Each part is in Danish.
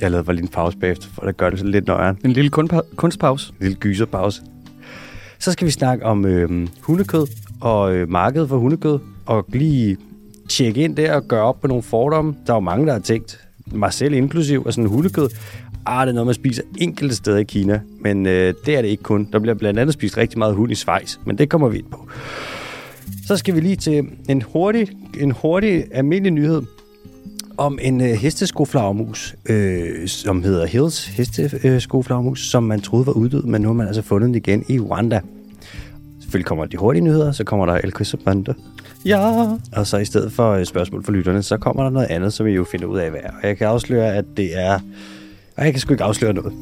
Jeg lavede bare lige en pause bagefter, for at gøre det sådan lidt nøjere. En lille kunstpa- kunstpause. En lille gyserpause. Så skal vi snakke om øh, hundekød og øh, markedet for hundekød, og lige tjekke ind der og gøre op på nogle fordomme. Der er jo mange, der har tænkt, mig selv inklusiv, at sådan hundekød, ah, det er noget, man spiser enkelte steder i Kina, men øh, det er det ikke kun. Der bliver blandt andet spist rigtig meget hund i Schweiz, men det kommer vi ind på. Så skal vi lige til en hurtig, en hurtig almindelig nyhed om en øh, hesteskoflagermus, øh, som hedder Hills hesteskoflagermus, som man troede var uddød, men nu har man altså fundet den igen i Rwanda. Selvfølgelig kommer de hurtige nyheder, så kommer der El Quisabanda. Ja. Og så i stedet for øh, spørgsmål for lytterne, så kommer der noget andet, som vi jo finder ud af, hvad. Og jeg kan afsløre, at det er... Og jeg kan sgu ikke afsløre noget.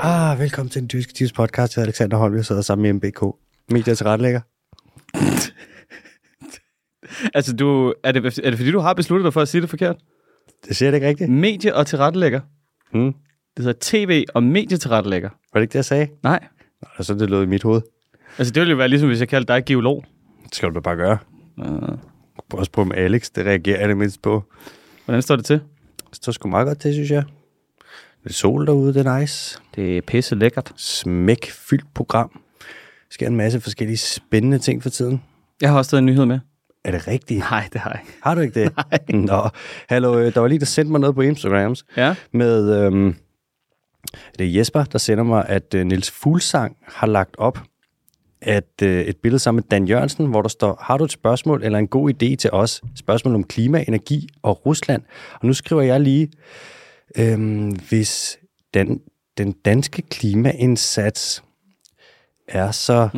Ah, velkommen til den tyske tips podcast. Jeg er Alexander Holm, jeg sidder sammen med MBK. Media til retlægger. Altså, du, er, det, er det fordi, du har besluttet dig for at sige det forkert? Det siger det ikke rigtigt. Medie- og tilrettelægger. Hmm. Det hedder tv- og medietilrettelægger. Var det ikke det, jeg sagde? Nej. Nå, så det lød i mit hoved. Altså, det ville jo være ligesom, hvis jeg kaldte dig geolog. Det skal du da bare gøre. Uh, Også på med Alex, det reagerer jeg det mindst på. hvordan står det til? Det står sgu meget godt til, synes jeg. Er sol derude, det er nice. Det er pisse lækkert. Smæk fyldt program. Der sker en masse forskellige spændende ting for tiden. Jeg har også taget en nyhed med. Er det rigtigt? Nej, det har jeg ikke. Har du ikke det? Nej. Nå, hallo, øh, der var lige, der sendte mig noget på Instagrams Ja? med, øhm, det er Jesper, der sender mig, at øh, Nils Fuglsang har lagt op at øh, et billede sammen med Dan Jørgensen, hvor der står, har du et spørgsmål eller en god idé til os? Spørgsmål om klima, energi og Rusland. Og nu skriver jeg lige, øhm, hvis den, den danske klimaindsats er så...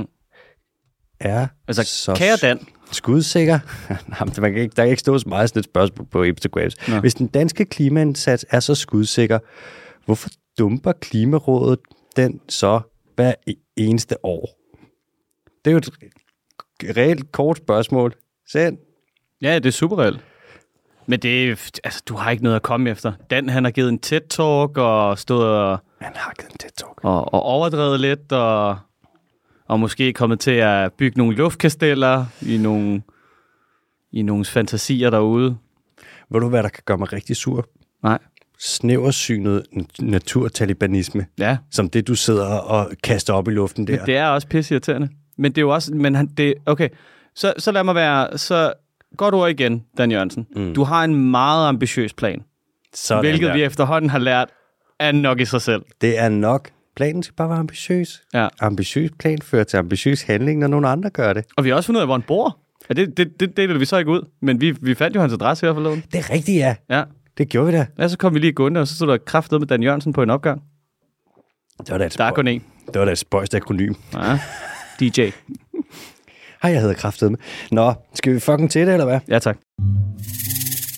Er Altså, så kære Dan. skudsikker. Nej, man kan ikke, der kan ikke stå så meget sådan et spørgsmål på Instagram. Nå. Hvis den danske klimaindsats er så skudsikker, hvorfor dumper Klimarådet den så hver e- eneste år? Det er jo et reelt kort spørgsmål. Send. Ja, det er super reelt. Men det altså, du har ikke noget at komme efter. Dan, han har givet en TED-talk og stået og, Han har givet en TED Talk. og, og overdrevet lidt, og, og måske kommet til at bygge nogle luftkasteller i nogle, i nogle fantasier derude. Ved du, hvad der kan gøre mig rigtig sur? Nej. Snæversynet naturtalibanisme, Ja, som det, du sidder og kaster op i luften der. men det er også pisseirriterende. Men det er jo også... Men han, det, okay, så, så lad mig være... Så godt ord igen, Dan Jørgensen. Mm. Du har en meget ambitiøs plan, Sådan hvilket der. vi efterhånden har lært er nok i sig selv. Det er nok. Planen skal bare være ambitiøs. Ja. Ambitiøs plan fører til ambitiøs handling, når nogen andre gør det. Og vi har også fundet ud af, hvor han bor. Ja, det, det, det deler vi så ikke ud, men vi, vi fandt jo hans adresse her forleden. Det er rigtigt, ja. Ja. Det gjorde vi da. ja, så kom vi lige gående, og så stod der kraftet med Dan Jørgensen på en opgang. Det var da et, Der er kun én. det var da et spøjst akronym. Ja. DJ. Hej, jeg hedder kraftet med. Nå, skal vi fucking til det, eller hvad? Ja, tak.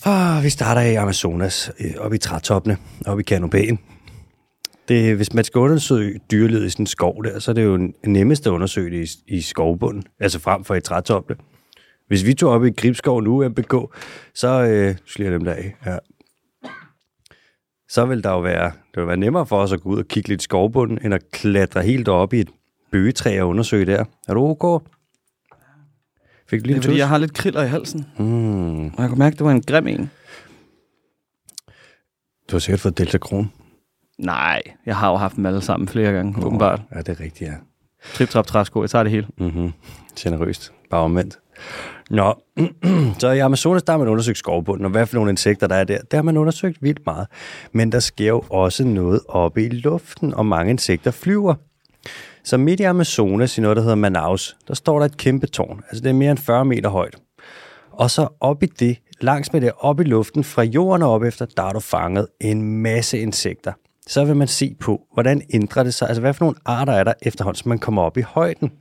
Ah, vi starter i Amazonas, øh, oppe i trætoppene, oppe i kanopæen. Det, hvis man skal undersøge dyrelivet i sådan en skov der, så er det jo nemmest at undersøge det i, i skovbunden, altså frem for i trætoppene. Hvis vi tog op i Gribskov nu, MBK, så øh, slår jeg dem der af. Ja. Så vil der jo være, det vil være nemmere for os at gå ud og kigge lidt i skovbunden, end at klatre helt op i et bøgetræ og undersøge der. Er du ok? Fik du lige Det er fordi, jeg har lidt kriller i halsen. Mm. Og jeg kunne mærke, at det var en grim en. Du har sikkert fået Delta Kron. Nej, jeg har jo haft dem alle sammen flere gange, Nå. åbenbart. Ja, det er rigtigt, ja. Trip, trap, træsko, jeg tager det hele. Mm-hmm. Generøst. Bare omvendt. Nå, så i Amazonas, der har man undersøgt skovbunden, og hvad for nogle insekter der er der, der har man undersøgt vildt meget. Men der sker jo også noget oppe i luften, og mange insekter flyver. Så midt i Amazonas, i noget, der hedder Manaus, der står der et kæmpe tårn. Altså det er mere end 40 meter højt. Og så op i det, langs med det, op i luften, fra jorden og op efter, der har du fanget en masse insekter. Så vil man se på, hvordan ændrer det sig, altså hvad for nogle arter er der efterhånden, som man kommer op i højden.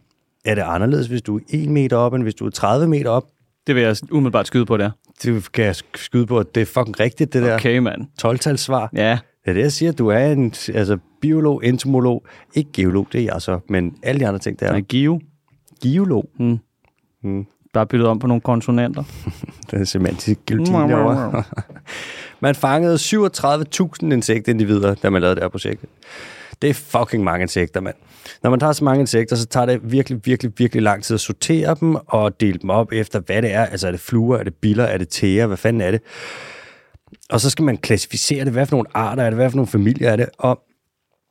Er det anderledes, hvis du er 1 meter op, end hvis du er 30 meter op? Det vil jeg umiddelbart skyde på der. Det kan jeg skyde på, at det er fucking rigtigt, det der Okay, mand. 12 svar. Ja, Det er det, jeg siger. Du er en altså, biolog, entomolog, ikke geolog, det er jeg så, men alle de andre ting, der er er Gio. geolog. Hmm. Der er byttet om på nogle konsonanter. Det er semantisk guillotine derovre. man fangede 37.000 insektindivider, da man lavede det her projekt. Det er fucking mange insekter, mand. Når man tager så mange insekter, så tager det virkelig, virkelig, virkelig lang tid at sortere dem og dele dem op efter, hvad det er. Altså er det fluer, er det biller, er det tæer, hvad fanden er det? Og så skal man klassificere det. Hvad for nogle arter er det? Hvad for nogle familier er det? Og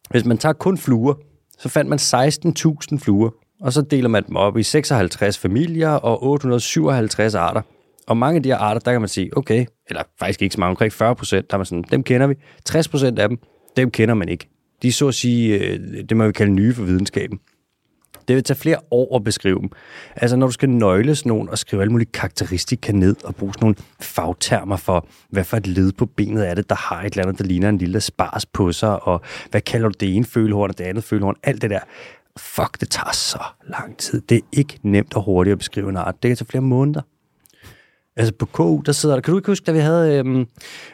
hvis man tager kun fluer, så fandt man 16.000 fluer. Og så deler man dem op i 56 familier og 857 arter. Og mange af de her arter, der kan man sige, okay, eller faktisk ikke så mange, omkring 40 procent, der er man sådan, dem kender vi. 60 procent af dem, dem kender man ikke. De er så at sige, øh, det man vil kalde nye for videnskaben. Det vil tage flere år at beskrive dem. Altså når du skal nøgle sådan nogen og skrive alle mulige karakteristika ned og bruge sådan nogle fagtermer for, hvad for et led på benet er det, der har et eller andet, der ligner en lille spars på sig, og hvad kalder du det ene følehorn og det andet følehorn, alt det der. Fuck, det tager så lang tid. Det er ikke nemt og hurtigt at beskrive en art. Det kan tage flere måneder. Altså på KU, der sidder der... Kan du ikke huske, da vi havde øhm,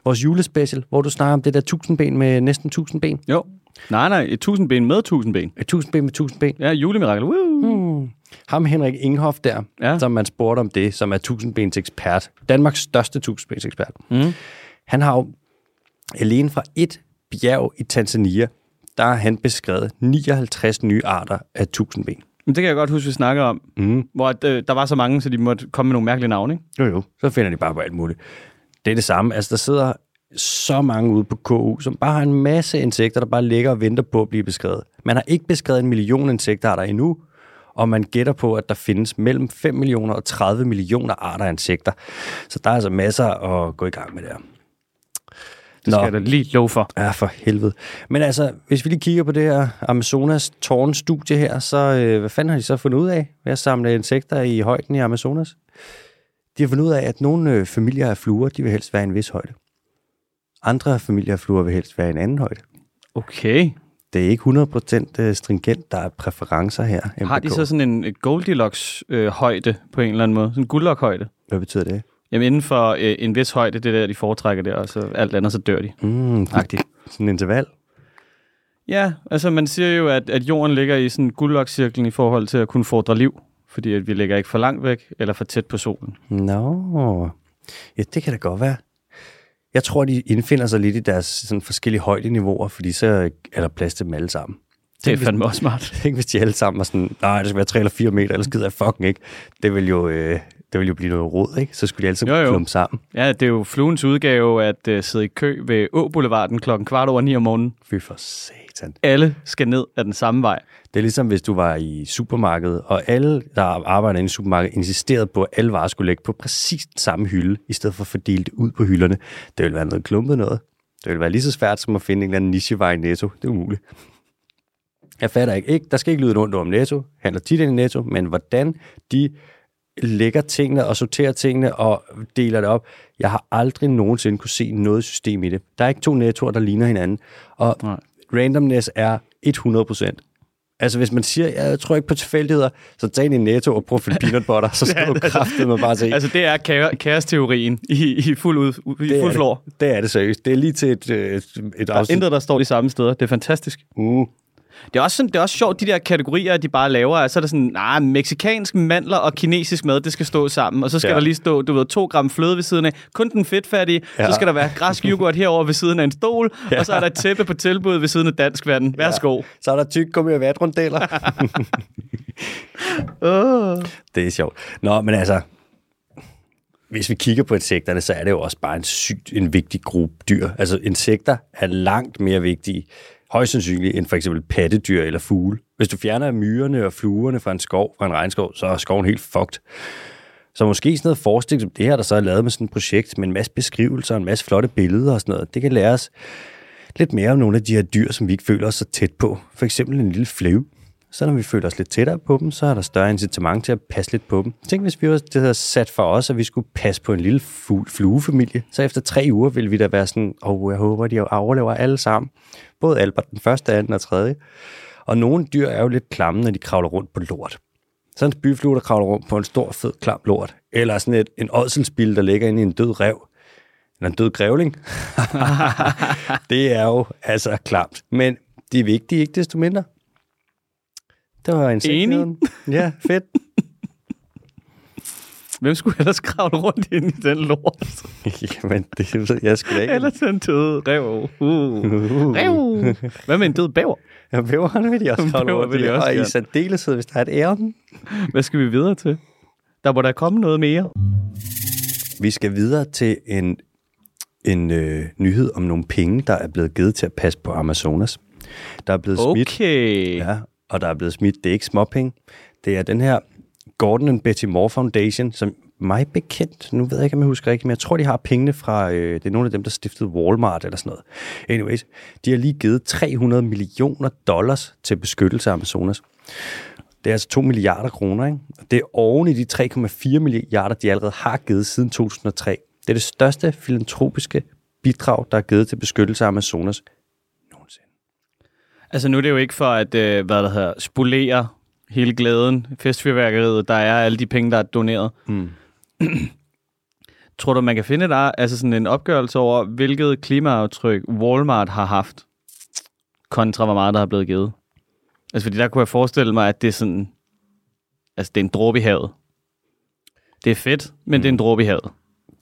vores julespecial, hvor du snakker om det der tusindben med næsten tusind ben? Jo. Nej, nej, et tusindben med tusindben. Et tusindben med tusind ben. Ja, julemirakel. Woo! Hmm. Ham Henrik Inghoff der, Ja. ja. som man spurgte om det, som er tusindbens ekspert. Danmarks største tusindbens ekspert. Mm. Han har jo alene fra et bjerg i Tanzania, der har han beskrevet 59 nye arter af tusindben. Men det kan jeg godt huske, vi snakker om. Mm. Hvor at, øh, der var så mange, så de måtte komme med nogle mærkelige navne, ikke? Jo, jo. Så finder de bare på alt muligt. Det er det samme. Altså, der sidder så mange ude på KU, som bare har en masse insekter, der bare ligger og venter på at blive beskrevet. Man har ikke beskrevet en million insektarter endnu, og man gætter på, at der findes mellem 5 millioner og 30 millioner arter af insekter. Så der er altså masser at gå i gang med der. Det skal jeg da lige love for. Ja, for helvede. Men altså, hvis vi lige kigger på det her Amazonas tårnstudie her, så øh, hvad fanden har de så fundet ud af ved at samle insekter i højden i Amazonas? De har fundet ud af, at nogle øh, familier af fluer, de vil helst være i en vis højde. Andre familier af fluer vil helst være i en anden højde. Okay. Det er ikke 100% øh, stringent, der er præferencer her. Har de MPK. så sådan en Goldilocks-højde på en eller anden måde? Sådan en guldlok-højde? Hvad betyder det? Jamen inden for øh, en vis højde, det er der, de foretrækker der, og så alt andet, så dør de. Mm, Agtigt. sådan en interval. Ja, altså man siger jo, at, at jorden ligger i sådan en guldlok-cirklen i forhold til at kunne fordre liv, fordi at vi ligger ikke for langt væk eller for tæt på solen. Nå, ja, det kan da godt være. Jeg tror, de indfinder sig lidt i deres sådan, forskellige højdeniveauer, fordi så er der plads til dem alle sammen. Det er fandme også smart. Tænk, hvis de alle sammen var sådan, nej, det skal være 3 eller 4 meter, ellers gider jeg fucking ikke. Det vil jo, øh, det vil jo blive noget råd, ikke? Så skulle de alle jo. klumpe sammen. Ja, det er jo fluens udgave at uh, sidde i kø ved Å-boulevarden klokken kvart over ni om morgenen. Fy for satan. Alle skal ned ad den samme vej. Det er ligesom, hvis du var i supermarkedet, og alle, der arbejder inde i supermarkedet, insisterede på, at alle varer skulle ligge på præcis den samme hylde, i stedet for at fordele det ud på hylderne. Det ville være noget klumpet noget. Det ville være lige så svært som at finde en eller anden nichevej i Netto. Det er umuligt. Jeg fatter ikke. ikke der skal ikke lyde noget om Netto. Handler tit i Netto, men hvordan de lægger tingene og sorterer tingene og deler det op. Jeg har aldrig nogensinde kunne se noget system i det. Der er ikke to nettoer, der ligner hinanden. Og Nej. randomness er 100%. Altså, hvis man siger, ja, jeg tror ikke på tilfældigheder, så tag en netto og prøv at peanut butter, så skal du kraftedeme bare se. Altså, det er kaos- kaos-teorien i, i fuld, ud, i det, fuld flor. det. det er det seriøst. Det er lige til et, øh, et, et Der er afsnit. intet, der står de samme steder. Det er fantastisk. Uh, Det er også, sådan, det er også sjovt, de der kategorier, de bare laver. Altså, så er der sådan, nej, nah, meksikansk mandler og kinesisk mad, det skal stå sammen. Og så skal Ja. ja. der lige stå, du ved, to gram fløde ved siden af. Kun den fedtfattige. Ja. Ja. Så skal der være græsk yoghurt herover ved siden af en stol. Ja. Og så er der et tæppe på tilbud ved siden af dansk vand. Værsgo. så er der tyk gummi og vatrundeler. Uh. det er sjovt. Nå, men altså, hvis vi kigger på insekterne, så er det jo også bare en sygt en vigtig gruppe dyr. Altså, insekter er langt mere vigtige, højst sandsynligt, end for eksempel pattedyr eller fugle. Hvis du fjerner myrerne og fluerne fra en skov, fra en regnskov, så er skoven helt fucked. Så måske sådan noget forskning som det her, der så er lavet med sådan et projekt med en masse beskrivelser, en masse flotte billeder og sådan noget, det kan lære os lidt mere om nogle af de her dyr, som vi ikke føler os så tæt på. For eksempel en lille flæve. Så når vi føler os lidt tættere på dem, så er der større incitament til at passe lidt på dem. Tænk, hvis vi var det havde sat for os, at vi skulle passe på en lille fluefamilie. Så efter tre uger ville vi da være sådan, åh, oh, jeg håber, de overlever alle sammen. Både Albert den første, anden og tredje. Og nogle dyr er jo lidt klamme, når de kravler rundt på lort. Sådan en byflue, der kravler rundt på en stor, fed, klam lort. Eller sådan et, en ådselsbil, der ligger inde i en død rev. Eller en død grævling. det er jo altså klamt. Men de er vigtige, ikke desto mindre. Det var en Enig. Ja, fedt. Hvem skulle ellers kravle rundt ind i den lort? Jamen, det ved jeg sgu da ikke. Eller den døde rev. Uh. Rev. Hvad med en død bæver? Ja, bæverne vil de også kravle rundt vil i, de også og i særdeleshed, hvis der er et æren. Hvad skal vi videre til? Der må der komme noget mere. Vi skal videre til en, en øh, nyhed om nogle penge, der er blevet givet til at passe på Amazonas. Der er blevet smidt, Okay. ja, og der er blevet smidt, det er ikke småpenge. Det er den her Gordon and Betty Moore Foundation, som mig bekendt, nu ved jeg ikke, om jeg husker rigtigt, men jeg tror, de har pengene fra, øh, det er nogle af dem, der stiftede Walmart eller sådan noget. Anyways, de har lige givet 300 millioner dollars til beskyttelse af Amazonas. Det er altså 2 milliarder kroner, ikke? Det er oven i de 3,4 milliarder, de allerede har givet siden 2003. Det er det største filantropiske bidrag, der er givet til beskyttelse af Amazonas nogensinde. Altså nu er det jo ikke for at, øh, hvad der hedder, spolere hele glæden, festfyrværkeriet, der er alle de penge, der er doneret. Mm. Tror du, man kan finde der, altså sådan en opgørelse over, hvilket klimaaftryk Walmart har haft, kontra hvor meget der har blevet givet? Altså fordi der kunne jeg forestille mig, at det er sådan, altså det er en dråbe i havet. Det er fedt, men mm. det er en dråbe i havet.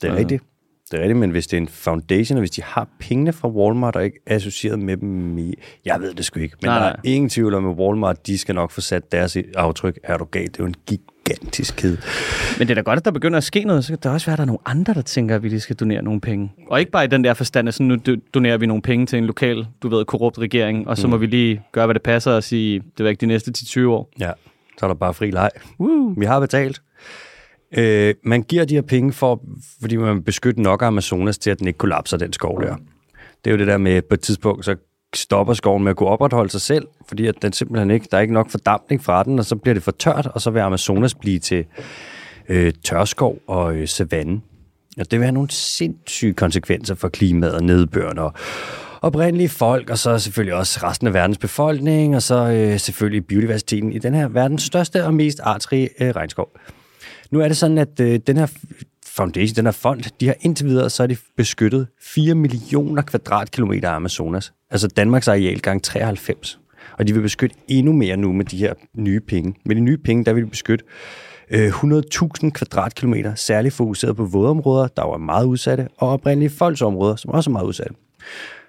Det er Ja. rigtigt. Det er rigtigt, men hvis det er en foundation, og hvis de har pengene fra Walmart og ikke er associeret med dem i... Jeg ved det sgu ikke, men Nej, nej, der nej. er ingen tvivl om, at Walmart, de skal nok få sat deres aftryk. Er du galt? Det er jo en gigantisk kæde. Men det er da godt, at der begynder at ske noget. Så kan der også være, at der er nogle andre, der tænker, at vi lige skal donere nogle penge. Og ikke bare i den der forstand, at sådan, nu do- donerer vi nogle penge til en lokal, du ved, korrupt regering, og så mm. må vi lige gøre, hvad det passer og sige, det var ikke de næste 10-20 år. Ja, så er der bare fri leg. Woo. Vi har betalt. Øh, man giver de her penge, for, fordi man beskytter nok af Amazonas til, at den ikke kollapser, den skov der. Det er jo det der med, på et tidspunkt, så stopper skoven med at kunne opretholde sig selv, fordi at den simpelthen ikke, der er ikke nok fordampning fra den, og så bliver det for tørt, og så vil Amazonas blive til øh, tørskov og øh, savanne. Og det vil have nogle sindssyge konsekvenser for klimaet og nedbøren og oprindelige folk, og så selvfølgelig også resten af verdens befolkning, og så øh, selvfølgelig biodiversiteten i den her verdens største og mest artsrige øh, regnskov. Nu er det sådan, at øh, den her foundation, den her fond, de har indtil videre, så er de beskyttet 4 millioner kvadratkilometer af Amazonas. Altså Danmarks areal gang 93. Og de vil beskytte endnu mere nu med de her nye penge. Med de nye penge, der vil de beskytte øh, 100.000 kvadratkilometer, særligt fokuseret på vådområder, der var meget udsatte, og oprindelige folksområder, som også er meget udsatte.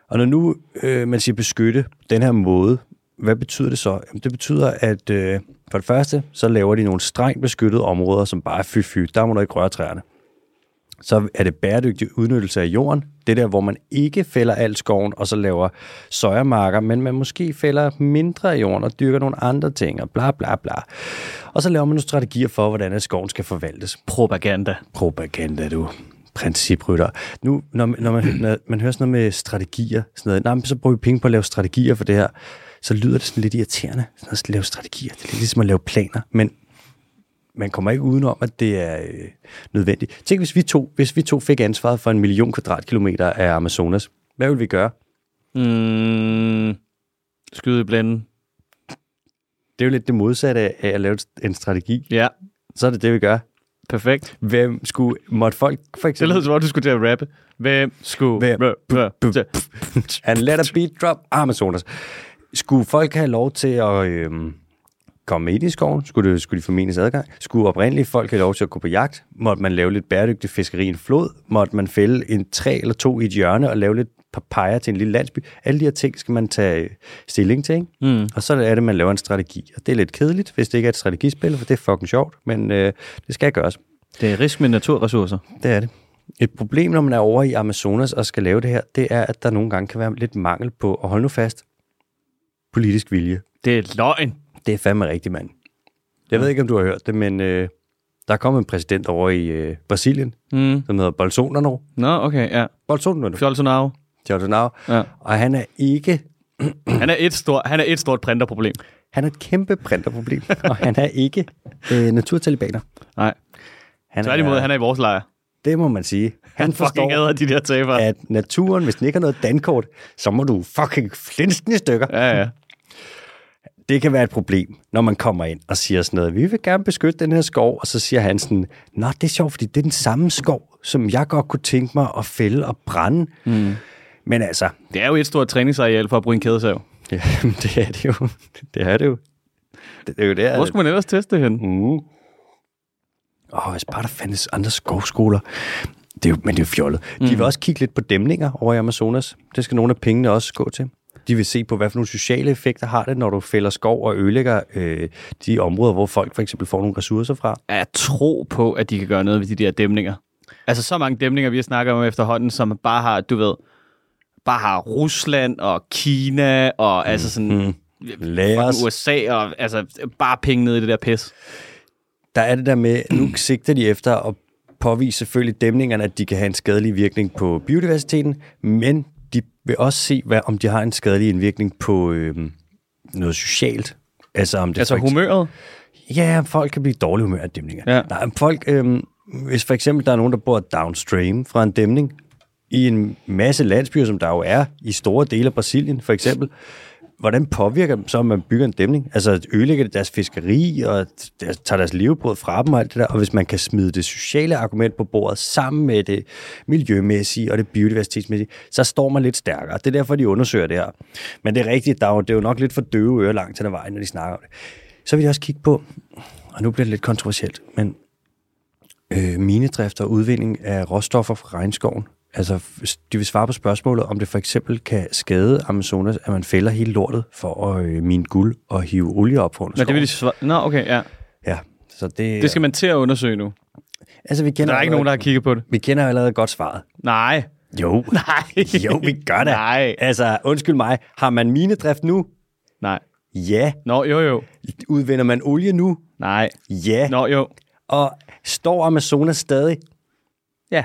Og når nu øh, man siger beskytte den her måde, hvad betyder det så? Jamen, det betyder, at øh, for det første, så laver de nogle strengt beskyttede områder, som bare er fy-fy. Der må du ikke røre træerne. Så er det bæredygtig udnyttelse af jorden. Det er der, hvor man ikke fælder alt skoven, og så laver søjermarker, men man måske fælder mindre af jorden og dyrker nogle andre ting, og bla bla bla. Og så laver man nogle strategier for, hvordan skoven skal forvaltes Propaganda. propaganda, du. Principrytter. Nu, når, man- når, man, når man hører sådan noget med strategier, sådan noget, nej, så bruger vi penge på at lave strategier for det her, så lyder det sådan lidt irriterende, sådan at lave strategier. Det er lidt ligesom at lave planer, men man kommer ikke udenom, at det er øh, nødvendigt. Tænk, hvis vi, to, hvis vi to fik ansvaret for en million kvadratkilometer af Amazonas. Hvad ville vi gøre? Mm, skyde i blænden. Det er jo lidt det modsatte af at lave en strategi. Ja, Så er det det, vi gør. perfekt. Hvem skulle, måtte folk for Det eksempel... lød som om, du skulle til at rappe. Hvem skulle... Hvem? Hvem? And let a beat drop Amazonas. Skulle folk have lov til at øhm, komme ind i skoven? Skulle, det, skulle de formenes adgang? Skulle oprindelige folk have lov til at gå på jagt? Måtte man lave lidt bæredygtig fiskeri i en flod? Måtte man fælde en træ eller to i et hjørne og lave lidt papaya til en lille landsby? Alle de her ting skal man tage øh, stilling til, ikke? Mm. Og så er det, man laver en strategi. Og det er lidt kedeligt, hvis det ikke er et strategispil, for det er fucking sjovt, men øh, det skal gøres. Det er risk med naturressourcer. Det er det. Et problem, når man er over i Amazonas og skal lave det her, det er, at der nogle gange kan være lidt mangel på, og hold nu fast, politisk vilje. Det er løgn. Det er fandme rigtigt, mand. Jeg ved ikke, om du har hørt det, men øh, der er kommet en præsident over i øh, Brasilien, Mm. som hedder Bolsonaro. Nå, okay, ja. Bolsonaro. Fjolsonaro. Bolsonaro. Ja. Og han er ikke... Han er et stort, han er et stort printerproblem. Han er et kæmpe printerproblem, og han er ikke øh, naturtalibaner. Nej. Han Tværtimod, han er i vores lejr. Det må man sige. Han Han fucking forstår, æder de der tabere. at naturen, hvis den ikke har noget dankort, så må du fucking flinse den i stykker. Ja, ja. Det kan være et problem, når man kommer ind og siger sådan noget, vi vil gerne beskytte den her skov, og så siger han sådan, nå, det er sjovt, fordi det er den samme skov, som jeg godt kunne tænke mig at fælde og brænde. Mm. Men altså, Det er jo et stort træningsareal for at bruge en kædesav. ja, det er det jo. Det er det jo. Det er jo der. Hvor skulle man ellers teste det hen? Mm. Åh, oh, hvis bare der fandtes andre skovskoler. Det er jo, men det er jo fjollet. Mm. De vil også kigge lidt på dæmninger over i Amazonas. Det skal nogle af pengene også gå til. De vil se på, hvad for nogle sociale effekter har det, når du fælder skov og ødelægger øh, de områder, hvor folk for eksempel får nogle ressourcer fra. Er jeg tro på, at de kan gøre noget ved de der dæmninger? Altså så mange dæmninger, vi har snakket om efterhånden, som bare har, du ved, bare har Rusland og Kina og mm. altså sådan... Mm. USA og altså bare penge ned i det der pis. Der er det der med, nu sigter de efter at påvise selvfølgelig dæmningerne, at de kan have en skadelig virkning på biodiversiteten, men vil også se, hvad, om de har en skadelig indvirkning på øh, noget socialt. Altså, om det Altså eksempel- humøret. Ja, folk kan blive dårlige humør af dæmninger. Ja. Nej, folk, øhm, hvis for eksempel der er nogen, der bor downstream fra en dæmning, i en masse landsbyer, som der jo er i store dele af Brasilien for eksempel, hvordan påvirker dem så, at man bygger en dæmning? Altså ødelægger det deres fiskeri, og der- tager deres levebrød fra dem og alt det der, og hvis man kan smide det sociale argument på bordet sammen med det miljømæssige og det biodiversitetsmæssige, så står man lidt stærkere. Det er derfor, de undersøger det her. Men det er rigtigt, der er jo, det er jo nok lidt for døve ører langt til den vejen, når de snakker om det. Så vil jeg også kigge på, og nu bliver det lidt kontroversielt, men øh, minedrift og udvinding af råstoffer fra regnskoven. Altså, de vil svare på spørgsmålet, om det for eksempel kan skade Amazonas, at man fælder hele lortet for at øh, mine guld og hive olie op på under Nå, det vil de svare. Nå, okay, ja. Ja, så det, Det skal man til at undersøge nu. altså, vi kender Der er ikke nogen, der har kigget på det. Vi kender allerede godt svaret. Nej. Jo. Nej. Jo, vi gør det. Nej. Altså, undskyld mig, har man minedrift nu? Nej. Ja. Nå, jo, jo. Udvinder man olie nu? Nej. Ja. Nå, jo. Og står Amazonas stadig? Ja.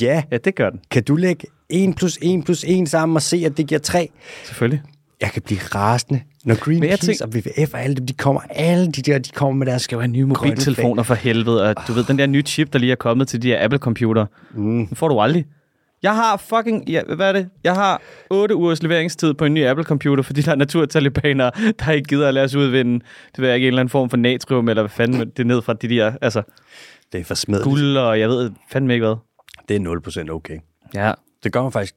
Ja. Ja, det gør den. Kan du lægge 1 plus 1 plus 1 sammen og se, at det giver 3? Selvfølgelig. Jeg kan blive rasende, når Greenpeace tænker- og WWF og alle dem, de kommer, alle de der, de kommer med deres skal have nye mobiltelefoner for helvede, og du ved, den der nye chip, der lige er kommet til de her Apple-computer, mm. den får du aldrig. Jeg har fucking, ja, hvad er det? Jeg har 8 ugers leveringstid på en ny Apple-computer, fordi der er naturtalibanere, der ikke gider at lade os udvinde, det ved jeg ikke, en eller anden form for natrium, eller hvad fanden det er ned fra de der, altså Det er for smedeligt. guld, og jeg ved fandme ikke hvad. Det er 0% okay. Ja. Det gør mig faktisk...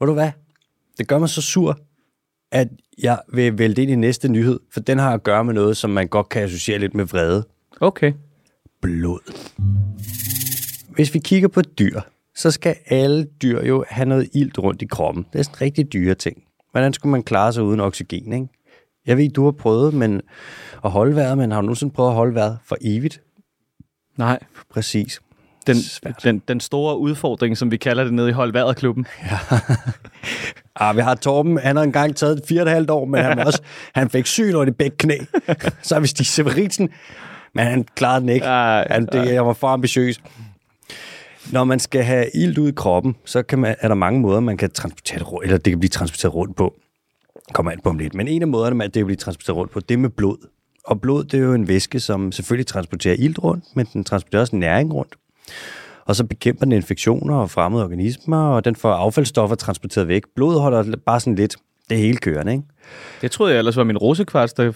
Ved du hvad? Det gør mig så sur, at jeg vil vælge ind i næste nyhed, for den har at gøre med noget, som man godt kan associere lidt med vrede. Okay. Blod. Hvis vi kigger på dyr, så skal alle dyr jo have noget ilt rundt i kroppen. Det er sådan en rigtig dyre ting. Hvordan skulle man klare sig uden oxygen, ikke? Jeg ved, du har prøvet men, at holde vejret, men har du nogensinde prøvet at holde vejret for evigt? Nej, Præcis. Den, Svært. den, den store udfordring, som vi kalder det nede i Hold Vejret-klubben. Ah, vi har Torben, han har engang taget fire og et halvt år, men han, også, han fik syg i begge knæ. Så har vi Stig Severinsen, men han klarede den ikke. Ej, Han, det, jeg var for ambitiøs. Når man skal have ilt ud i kroppen, så kan man, er der mange måder, man kan transportere det rundt, eller det kan blive transporteret rundt på. Kommer an på om lidt. Men en af måderne, man det kan blive transporteret rundt på, det er med blod. Og blod, det er jo en væske, som selvfølgelig transporterer ilt rundt, men den transporterer også næring rundt. Og så bekæmper den infektioner og fremmede organismer, og den får affaldsstoffer transporteret væk. Blodet holder bare sådan lidt det hele kørende, ikke? Det troede jeg ellers var min rosekvarts, der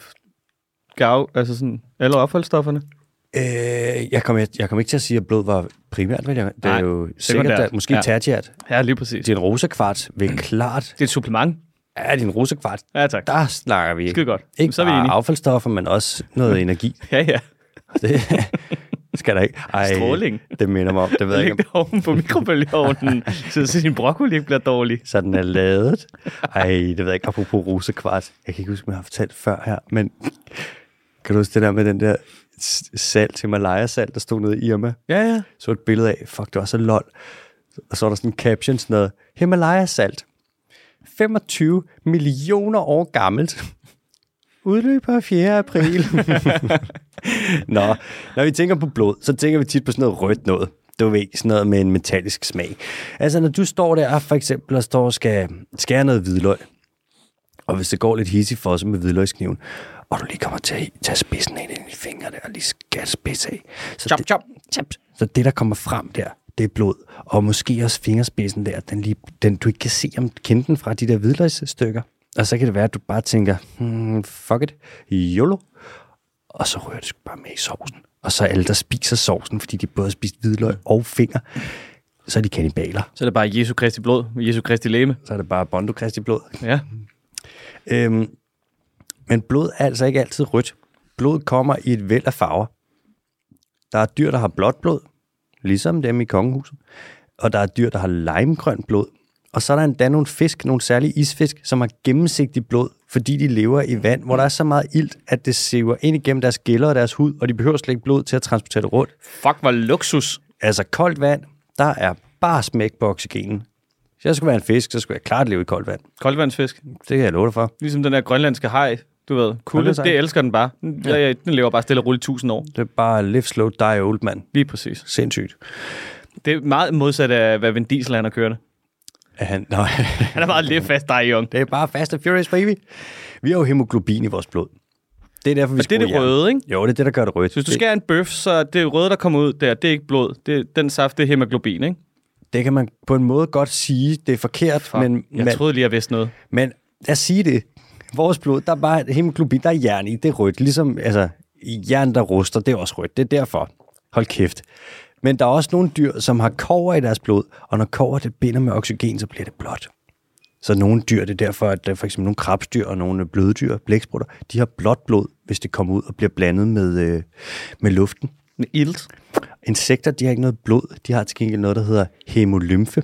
gav altså sådan alle affaldsstofferne. Øh, jeg, kom, jeg, jeg kom ikke til at sige, at blod var primært, vel? Det er Nej, jo sikkert, sekundært. der, måske Ja. tertiært. Ja, lige præcis. Din rosekvarts vil klart... Det er et supplement. Ja, din rosekvarts, Ja, tak. der snakker vi Skide godt. ikke Så er vi enige. affaldsstoffer, men også noget energi. Ja, ja. Det skal der ikke. Ej, Stråling. Det minder mig om. Det ved jeg Læg ikke, det oven på mikrobølgeovnen, så så din broccoli ikke bliver dårlig. så den er lavet. Ej, det ved jeg ikke. Apropos rosekvarts. Jeg kan ikke huske, om jeg har fortalt før her, men kan du huske det der med den der salt, Himalaya-salt, der stod nede i Irma? Ja, ja. så et billede af, fuck, det var så lol. Og så var der sådan en caption, sådan noget, Himalaya-salt. 25 millioner år gammelt. Udløber 4. april. Nå, når vi tænker på blod, så tænker vi tit på sådan noget rødt noget. Du ved, sådan noget med en metallisk smag. Altså, når du står der for eksempel og står og skal skære noget hvidløg, og hvis det går lidt hissigt for sig med hvidløgskniven, og du lige kommer til at tage spidsen ind i fingrene og lige skære spids af. Så Chop, det, chop. chop. Så det, der kommer frem der, det er blod. Og måske også fingerspidsen der, den, lige, den du ikke kan se om kende den fra de der hvidløgsstykker. Og så kan det være, at du bare tænker, hmm, fuck it, YOLO. Og så rører det sgu bare med i sovsen. Og så alle, der spiser sovsen, fordi de både har spist hvidløg og finger, så er de kannibaler. Så er det bare Jesu Kristi blod, Jesu Kristi læme. Så er det bare Bondo Kristi blod. Ja. Øhm, men blod er altså ikke altid rødt. Blod kommer i et væld af farver. Der er dyr, der har blåt blod, ligesom dem i kongehuset. Og der er dyr, der har limegrønt blod. Og så er der endda nogle fisk, nogle særlige isfisk, som har gennemsigtigt blod, fordi de lever i vand, hvor der er så meget ilt, at det siver ind igennem deres gælder og deres hud, og de behøver slet ikke blod til at transportere det rundt. Fuck, hvor luksus. Altså koldt vand, der er bare smæk på oxygenen. Hvis jeg skulle være en fisk, så skulle jeg klart leve i koldt vand. Koldvandsfisk. Det kan jeg love dig for. Ligesom den der grønlandske haj, du ved. Kulde, det elsker den bare. Ja. Ja, den lever bare stille og roligt tusind år. Det er bare live slow, die old, mand. Lige præcis. Sindssygt. Det er meget modsat af, hvad Vin Diesel han har kørt. Han, nej, Han er meget lidt fast, dig, Young. det er bare fast and furious, baby. Vi har jo hemoglobin i vores blod. Det er derfor, vi det er det røde, ikke? Jo, det er det, der gør det rødt. Så hvis du skærer en bøf, så er det røde, der kommer ud der, det er ikke blod. Det den saft, det er hemoglobin, ikke? Det, kan man på en måde godt sige, det er forkert, Fuck, men, jeg men, troede lige, jeg vidste noget. men os sige det. Vores blod, der er bare hemoglobin, der er jern i, det er rødt. Ligesom altså, jern, der ruster, det er også rødt. Det er derfor. Hold kæft. Men der er også nogle dyr, som har kover i deres blod, og når kover det binder med oxygen, så bliver det blåt. Så nogle dyr, det er derfor, at er for eksempel nogle krabstyr og nogle bløddyr, blæksprutter, de har blåt blod, hvis det kommer ud og bliver blandet med, øh, med luften. Med ilt. Insekter, de har ikke noget blod. De har til gengæld noget, der hedder hemolymfe,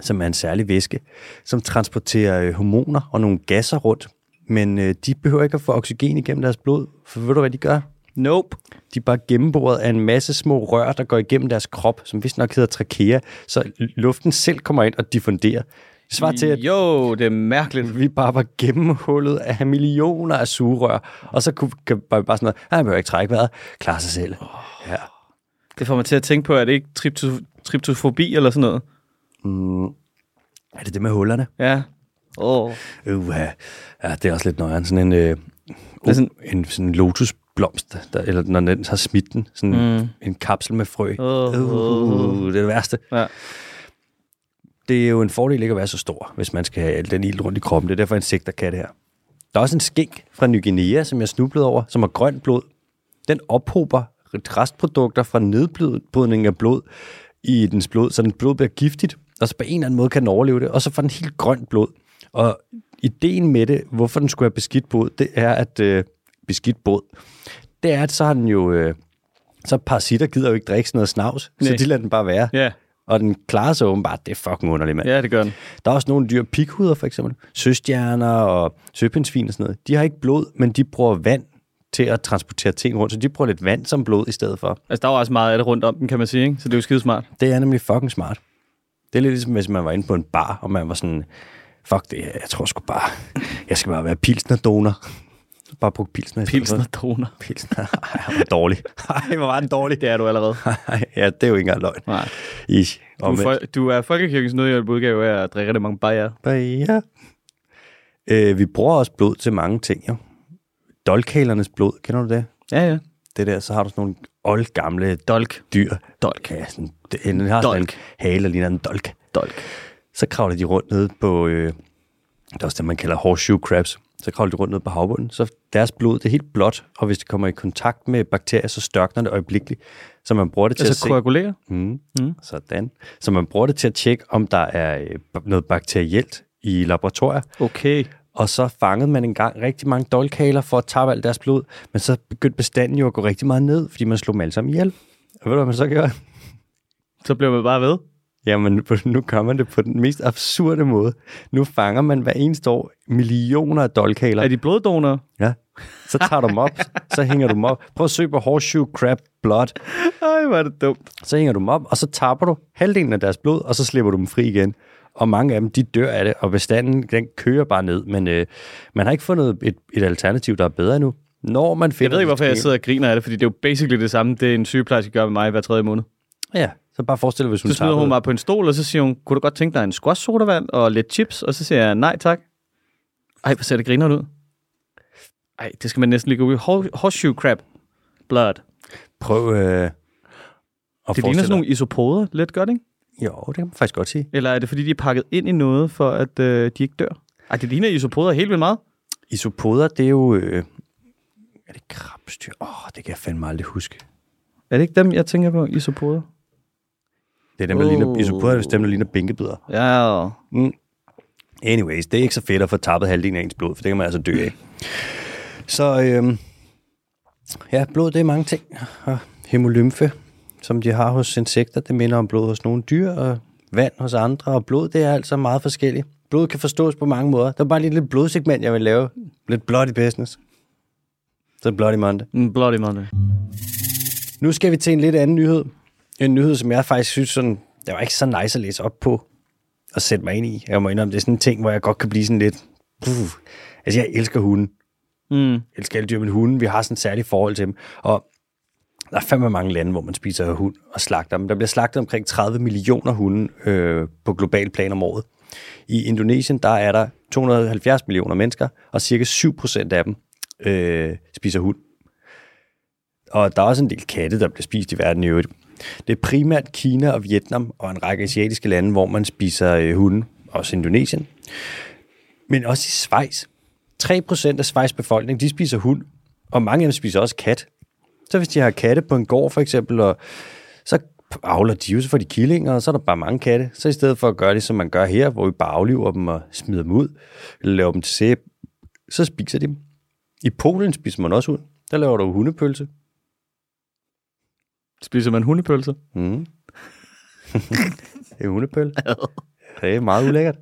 som er en særlig væske, som transporterer øh, hormoner og nogle gasser rundt. Men øh, de behøver ikke at få oxygen igennem deres blod, for ved du, hvad de gør? Nope. De er bare gennemboret af en masse små rør, der går igennem deres krop, som vist nok hedder trakea, så luften selv kommer ind og diffunderer. Det svarer til, at Jo, det er mærkeligt. vi bare var gennemhullet af millioner af sugerør, og så kunne, kan var vi bare sådan noget, "Ej, han behøver ikke trække vejret, klare sig selv. Ja. Det får mig til at tænke på, at det ikke trypto- tryptofobi eller sådan noget. Er det det med hullerne? Ja. Åh. Uh, ja, det er også lidt nøjeren. Sådan en, øh, uh, sådan- en sådan lotusblomst, der, eller når den har smidt den, sådan mm. en kapsel med frø. Åh. Uh, det er det værste. Ja. Det er jo en fordel ikke at være så stor, hvis man skal have al den ild rundt i kroppen. Det er derfor, insekter kan det her. Der er også en skink fra Ny Guinea, som jeg snublede over, som har grønt blod. Den ophober restprodukter fra nedbrydning af blod i dens blod, så den blod bliver giftigt, og så på en eller anden måde kan den overleve det, og så får den helt grønt blod. Og ideen med det, hvorfor den skulle have beskidt blod, det er, at øh, beskidt blod, det er, at så har den jo, øh, så parasitter gider jo ikke drikke sådan noget snavs, så Nej. de lader den bare være. Ja. Og den klarer sig åbenbart, det er fucking underligt, mand. ja, det gør den. Der er også nogle dyr, pikhuder for eksempel, søstjerner og søpindsvin og sådan noget. De har ikke blod, men de bruger vand til at transportere ting rundt, så de bruger lidt vand som blod i stedet for. Altså, der var også meget af det rundt om den, kan man sige, ikke? Så det er jo skide smart. Det er nemlig fucking smart. Det er lidt ligesom, hvis man var inde på en bar, og man var sådan, fuck det, jeg tror sgu bare, jeg skal bare være pilsner-donor. Bare bruge pilsner. Pilsner donor. Pilsner. Ej, hvor dårlig. Ej, hvor var den dårlig. Det er du allerede. Ej, ja, det er jo ikke engang løgn. Nej. Ish. Du, er fol- du er Folkekirkens nødhjælp udgave af at drikke rigtig mange bajer. Ja. Øh, vi bruger også blod til mange ting, jo. Dolkalernes blod, kender du det? Ja, ja. Det der, så har du sådan nogle oldgamle Dolk. dyr. Dolk. Ja, sådan, det, den har sådan en Dolk. hale, der ligner en dolk. Dolk. Så kravler de rundt nede på, øh, det er også det, man kalder horseshoe crabs. Så kravler de rundt ned på havbunden. Så deres blod, det er helt blåt, og hvis det kommer i kontakt med bakterier, så størkner det øjeblikkeligt. Så man bruger det til Altså at se... koagulere? Mm. Mm. Sådan. Så man bruger det til at tjekke, om der er øh, noget bakterielt i laboratorier. Okay. Og så fangede man engang rigtig mange dolkaler for at tabe alt deres blod, men så begyndte bestanden jo at gå rigtig meget ned, fordi man slog dem alle sammen ihjel. Og ved du, hvad man så gjorde? Så bliver man bare ved. Jamen, nu gør man det på den mest absurde måde. Nu fanger man hver eneste år millioner af dolkaler. Er de bloddonorer? Ja. Så tager du dem op, så hænger du dem op. Prøv at søge på horseshoe crab blood. Ej, hvor er det dumt. Så hænger du dem op, og så tapper du halvdelen af deres blod, og så slipper du dem fri igen. Og mange af dem, de dør af det, og bestanden, den kører bare ned. Men øh, man har ikke fundet et, et alternativ, der er bedre endnu. Når man Jeg finder ved ikke, hvorfor jeg sidder og griner af det, fordi det er jo basically det samme, det en sygeplejerske gør med mig hver tredje måned. Ja, så bare forestil dig, hvis hun Så smider hun mig på en stol, og så siger hun, kunne du godt tænke dig en squash sodavand og lidt chips? Og så siger jeg, nej tak. Ej, hvor ser det griner ud. Ej, det skal man næsten lige gå ud. Hor- Horseshoe crab. Blood. Prøv øh, at Det ligner sådan nogle isopoder, lidt godt, ikke? Jo, det kan man faktisk godt sige. Eller er det fordi, de er pakket ind i noget, for at øh, de ikke dør? Ej, det ligner isopoder helt vildt meget. Isopoder, det er jo... Øh, er det krabstyr? Åh, oh, det kan jeg fandme aldrig huske. Er det ikke dem, jeg tænker på, isopoder? Det er dem, der Oh. ligner... Isopoder er dem, der ligner bænkebider. Ja, Anyways, det er ikke så fedt at få tappet halvdelen af ens blod, for det kan man altså dø af. Så øhm, ja, blod, det er mange ting. Og hemolymfe, som de har hos insekter, det minder om blod hos nogle dyr, og vand hos andre, og blod, det er altså meget forskelligt. Blod kan forstås på mange måder. Der er bare lige et lille blodsegment, jeg vil lave. Lidt bloody business. Så bloody Monday. Mm, Bloody Monday. Nu skal vi til en lidt anden nyhed. En nyhed, som jeg faktisk synes, sådan, det var ikke så nice at læse op på og sætte mig ind i. Jeg må indrømme, det er sådan en ting, hvor jeg godt kan blive sådan lidt... Puh. Altså, jeg elsker hunden. Mm. Jeg elsker alle dyr, men hunden, vi har sådan et særligt forhold til dem. Og der er fandme mange lande, hvor man spiser hund og slagter dem. Der bliver slagtet omkring 30 millioner hunde øh, på global plan om året. I Indonesien, der er der 270 millioner mennesker, og cirka 7 procent af dem øh, spiser hund. Og der er også en del katte, der bliver spist i verden i øvrigt. Det er primært Kina og Vietnam og en række asiatiske lande, hvor man spiser øh, hunde. Også Indonesien. Men også i Schweiz. 3% af Schweiz befolkning, de spiser hund. Og mange af dem spiser også kat. Så hvis de har katte på en gård for eksempel, og så avler de jo, så får de killinger, og så er der bare mange katte. Så i stedet for at gøre det, som man gør her, hvor vi bare afliver dem og smider dem ud, eller laver dem til sæb, så spiser de dem. I Polen spiser man også hund. Der laver du hundepølse. Spiser man hundepølser? Mm. det er hundepøl. Det er meget ulækkert.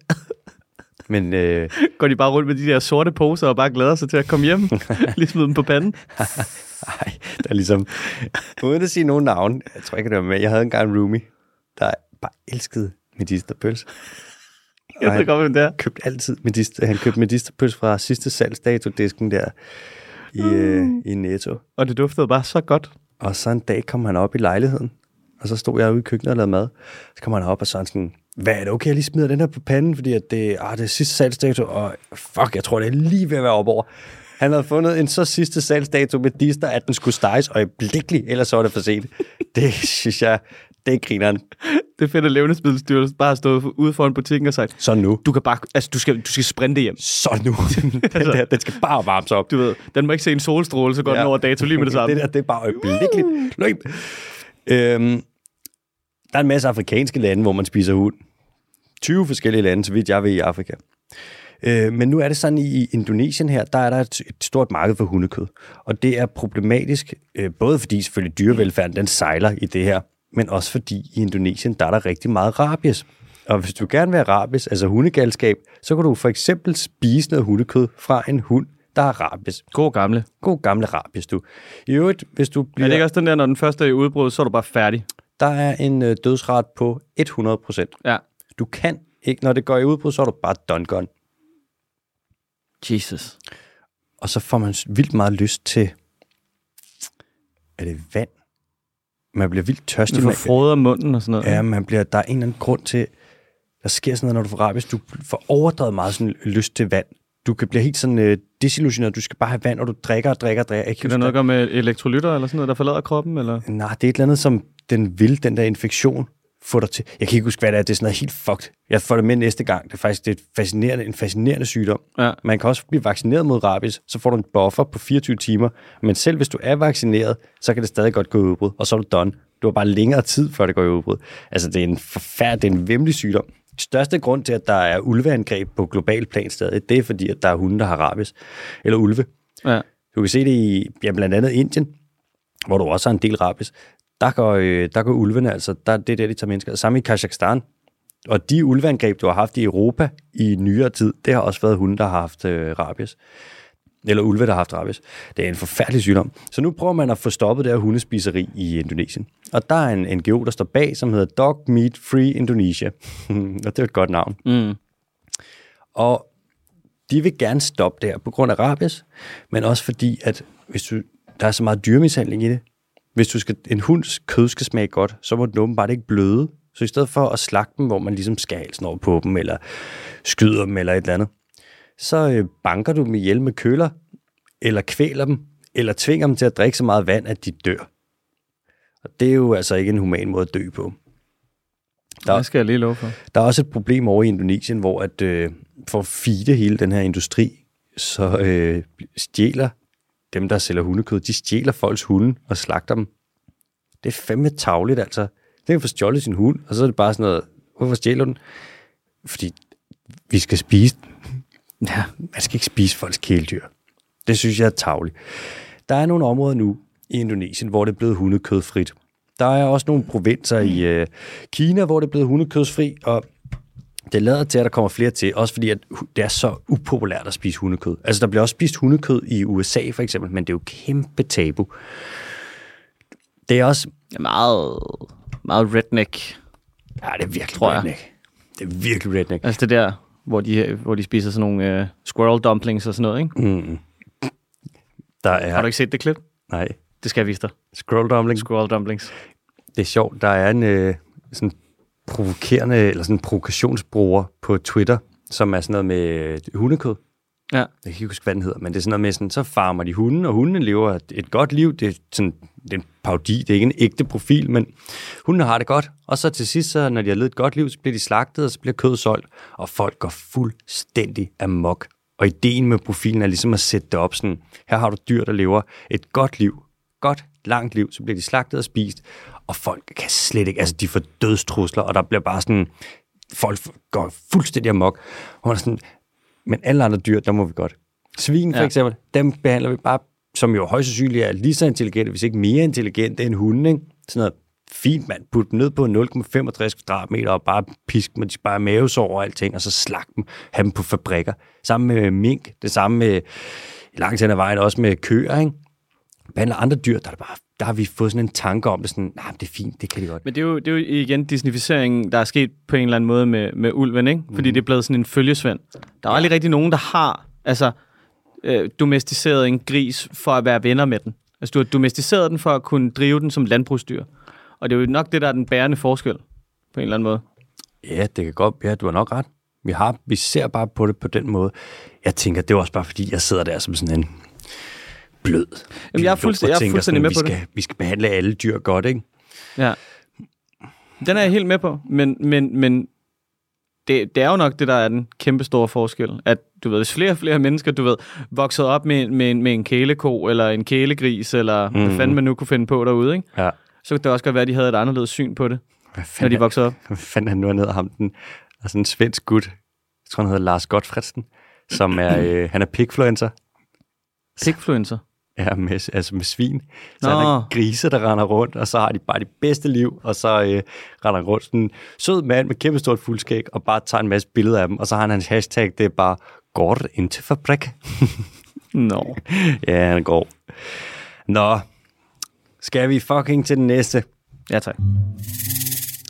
Men øh, Går de bare rundt med de der sorte poser og bare glæder sig til at komme hjem? Lige smide dem på panden? ej, der er ligesom... Uden at sige nogen navn, jeg tror ikke, det var med. Jeg havde engang en roomie, der bare elskede medisterpølse. Jeg ved godt, hvem det er. købte altid medister. Han købte medisterpølse fra sidste salgsdato-disken der i, øh, i Netto. Og det duftede bare så godt. Og så en dag kom han op i lejligheden, og så stod jeg ude i køkkenet og lavede mad. Så kom han op og sådan sådan, hvad er det okay, jeg lige smider den her på panden, fordi at det, ah, det er sidste salgsdato, og fuck, jeg tror, det er lige ved at være op over. Han havde fundet en så sidste salgsdato med dister, at den skulle steges øjeblikkeligt, ellers så var det for sent. Det synes jeg, det er grineren. Det er at Levnedsmiddelstyrelsen bare har stået ude foran butikken og sagt, Så nu. du kan bare, altså du skal, du skal sprinte hjem. Så nu. den, der, den skal bare varmes op. Du ved, den må ikke se en solstråle, så går ja. den over dato lige med det samme. det der, det er bare øjeblikkeligt. Løb. Øhm, der er en masse afrikanske lande, hvor man spiser hund. 20 forskellige lande, så vidt jeg ved i Afrika. Øh, men nu er det sådan, i Indonesien her, der er der et, et stort marked for hundekød. Og det er problematisk, øh, både fordi selvfølgelig dyrevelfærden, den sejler i det her, men også fordi i Indonesien, der er der rigtig meget rabies. Og hvis du gerne vil have rabies, altså hundegalskab, så kan du for eksempel spise noget hundekød fra en hund, der har rabies. God gamle. God gamle rabies, du. I øvrigt, hvis du Er bliver... det ikke også den der, når den første er i udbrud, så er du bare færdig? Der er en øh, dødsret på 100 procent. Ja. Du kan ikke, når det går i udbrud, så er du bare done gone. Jesus. Og så får man vildt meget lyst til, er det vand? Man bliver vildt Du tørstig. får Man, froder munden og sådan noget. ja, man bliver, der er en eller anden grund til, der sker sådan noget, når du får rabies. Du får overdrevet meget sådan lyst til vand. Du kan blive helt sådan øh, desillusioneret. Du skal bare have vand, og du drikker og drikker og drikker. Jeg kan der noget at gøre med elektrolytter eller sådan noget, der forlader kroppen? Eller? Nej, det er et eller andet, som den vil, den der infektion, få dig til. Jeg kan ikke huske, hvad det er. Det er sådan noget helt fucked. Jeg får det med næste gang. Det er faktisk det er et fascinerende, en fascinerende sygdom. Ja. Man kan også blive vaccineret mod rabies, så får du en buffer på 24 timer. Men selv hvis du er vaccineret, så kan det stadig godt gå i udbrud, og så er du done. Du har bare længere tid, før det går i udbrud. Altså, det er en forfærdelig, det er en vemmelig sygdom. Største grund til, at der er ulveangreb på global plan stadig, det er fordi, at der er hunde, der har rabies. Eller ulve. Ja. Du kan se det i ja, blandt andet Indien, hvor du også har en del rabies. Der går, øh, der går ulvene, altså, der, det er der, de tager mennesker. Samme i Kazakhstan. Og de ulveangreb, du har haft i Europa i nyere tid, det har også været hunde, der har haft øh, rabies. Eller ulve, der har haft rabies. Det er en forfærdelig sygdom. Så nu prøver man at få stoppet det her hundespiseri i Indonesien. Og der er en NGO, der står bag, som hedder Dog Meat Free Indonesia. og det er et godt navn. Mm. Og de vil gerne stoppe det her på grund af rabies, men også fordi, at hvis du, der er så meget dyremishandling i det. Hvis du skal, en hunds kød skal smage godt, så må den åbenbart ikke bløde. Så i stedet for at slagte dem, hvor man ligesom skal halsen over på dem, eller skyder dem, eller et eller andet, så øh, banker du dem ihjel med køler, eller kvæler dem, eller tvinger dem til at drikke så meget vand, at de dør. Og det er jo altså ikke en human måde at dø på. Der- Det skal jeg lige love for. Der er også et problem over i Indonesien, hvor at, øh, for at feede hele den her industri, så øh, stjæler dem, der sælger hundekød, de stjæler folks hunde og slagter dem. Det er fandme tavligt, altså. Det kan få stjålet sin hund, og så er det bare sådan noget, hvorfor stjæler den? Fordi vi skal spise. Ja, man skal ikke spise folks kæledyr. Det synes jeg er tavligt. Der er nogle områder nu i Indonesien, hvor det er blevet hundekødfrit. Der er også nogle provinser i øh, Kina, hvor det er blevet hundekødsfri, og det lader til, at der kommer flere til, også fordi at det er så upopulært at spise hundekød. Altså, der bliver også spist hundekød i USA, for eksempel, men det er jo kæmpe tabu. Det er også... Det er meget, meget redneck. Ja, det er virkelig Tror jeg. redneck. Det er virkelig redneck. Altså det der, hvor de, hvor de spiser sådan nogle uh, squirrel dumplings og sådan noget, ikke? Mm. Der er... Har du ikke set det klip? Nej. Det skal jeg vise dig. Scroll dumpling. Squirrel dumplings. Det er sjovt. Der er en øh, sådan provokerende, eller sådan en provokationsbruger på Twitter, som er sådan noget med øh, hundekød. Ja. Jeg kan ikke huske, hvad den hedder, men det er sådan noget med, sådan, så farmer de hunden, og hundene lever et, godt liv. Det er, sådan, det er en parodi, det er ikke en ægte profil, men hundene har det godt. Og så til sidst, så, når de har levet et godt liv, så bliver de slagtet, og så bliver kødet solgt, og folk går fuldstændig amok. Og ideen med profilen er ligesom at sætte det op sådan, her har du dyr, der lever et godt liv, godt, langt liv, så bliver de slagtet og spist, og folk kan slet ikke, altså de får dødstrusler, og der bliver bare sådan, folk går fuldstændig amok. Og man er sådan, men alle andre dyr, der må vi godt. Svin for Ja. eksempel, dem behandler vi bare, som jo højst sandsynligt er lige så intelligente, hvis ikke mere intelligente end hunden, ikke? Sådan noget fint, mand. Put dem ned på 0,65 kvadratmeter og bare pisk dem, de bare mavesår og alting, og så slag dem, have dem på fabrikker. Sammen med mink, det samme med, langt hen ad vejen, også med køer, ikke? Behandler andre dyr, der, er bare, der har vi fået sådan en tanke om det, sådan, nej, det er fint, det kan de godt. Men det er jo, det er jo igen disnificeringen, der er sket på en eller anden måde med, med ulven, ikke? Fordi det er blevet sådan en følgesvend. Der er aldrig rigtig nogen, der har altså, øh, domesticeret en gris for at være venner med den. Altså, du har domesticeret den for at kunne drive den som landbrugsdyr. Og det er jo nok det, der er den bærende forskel på en eller anden måde. Ja, det kan godt Ja, du har nok ret. Vi, har, vi ser bare på det på den måde. Jeg tænker, det er også bare fordi, jeg sidder der som sådan en blød. Jamen, jeg er og jeg er fuldstændig med vi på det. skal, Vi skal behandle alle dyr godt, ikke? Ja. Den er jeg helt med på, men, men, men det, det er jo nok det, der er den kæmpe store forskel. At du ved, hvis flere og flere mennesker, du ved, voksede op med, med, en, med en kæleko, eller en kælegris, eller mm. hvad fanden man nu kunne finde på derude, ikke? Ja. så kunne det også godt være, at de havde et anderledes syn på det, Hvad når de voksede op. hvad fanden er nu ned ham? Den sådan en svensk gut. Jeg tror, han hedder Lars Godfredsen, som er, øh, han er pigfluencer. Pigfluencer. Ja, med, altså med svin. Så Nå. er grise, der render rundt, og så har de bare det bedste liv, og så øh, render rundt sådan en sød mand med kæmpe stort fuldskæg, og bare tager en masse billeder af dem, og så har han hans hashtag, det er bare, går ind til fabrik. Nå. ja, han går. Nå, skal vi fucking til den næste? Ja, tak.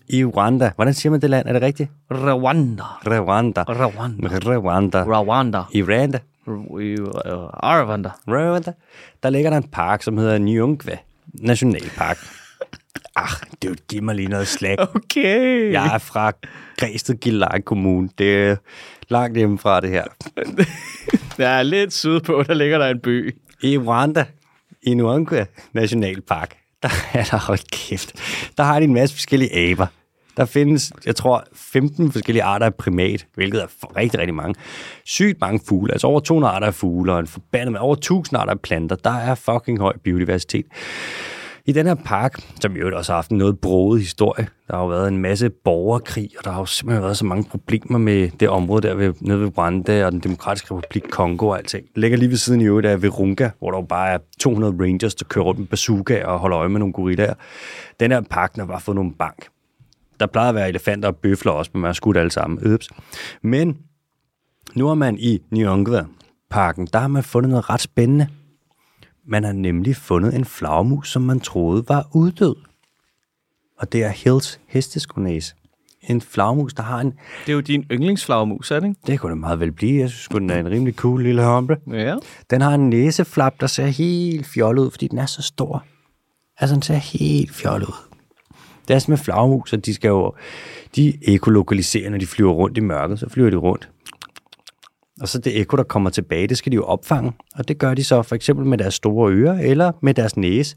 I Rwanda. Hvordan siger man det land? Er det rigtigt? Rwanda. Rwanda. Rwanda. Rwanda. Rwanda. I Rwanda. Rwanda. Rwanda. Der ligger der en park, som hedder Nyungwe Nationalpark. Ach, det er giv mig lige noget slag. Okay. Jeg er fra Græsted Gilleleje Kommune. Det er langt hjemmefra, det her. Er lidt sydpå, der ligger der en by. I Rwanda, i Nyungwe Nationalpark, der er der, hold kæft, der har de en masse forskellige aber. Der findes, jeg tror, 15 forskellige arter af primat, hvilket er for rigtig, rigtig mange. Sygt mange fugle, altså over 200 arter af fugle, og en forbandet med over 1000 arter af planter. Der er fucking høj biodiversitet. I den her park, som jo også har haft en noget broet historie, der har jo været en masse borgerkrig, og der har jo simpelthen været så mange problemer med det område der ved, nede ved Rwanda og den demokratiske republik Kongo og alting. Det ligger lige ved siden i øvrigt af Virunga, hvor der jo bare er 200 rangers, der kører rundt med bazooka og holder øje med nogle gorillaer. Den her park har bare fået nogle bank. Der plejede at være elefanter og bøfler også, men man har skudt alle sammen. Øps. Men nu er man i Nyongva-parken, der har man fundet noget ret spændende. Man har nemlig fundet en flagermus, som man troede var uddød. Og det er Hills hesteskonæse. En flagermus, der har en... Det er jo din yndlingsflagermus, er det ikke? Det kunne det meget vel blive. Jeg synes, den er en rimelig cool lille hombre. Ja. Den har en næseflap, der ser helt fjollet ud, fordi den er så stor. Altså, den ser helt fjollet ud. Det er som med flagermus, at de skal jo... De ekolokaliserer, når de flyver rundt i mørket, så flyver de rundt. Og så det ekko, der kommer tilbage, det skal de jo opfange. Og det gør de så for eksempel med deres store ører, eller med deres næse.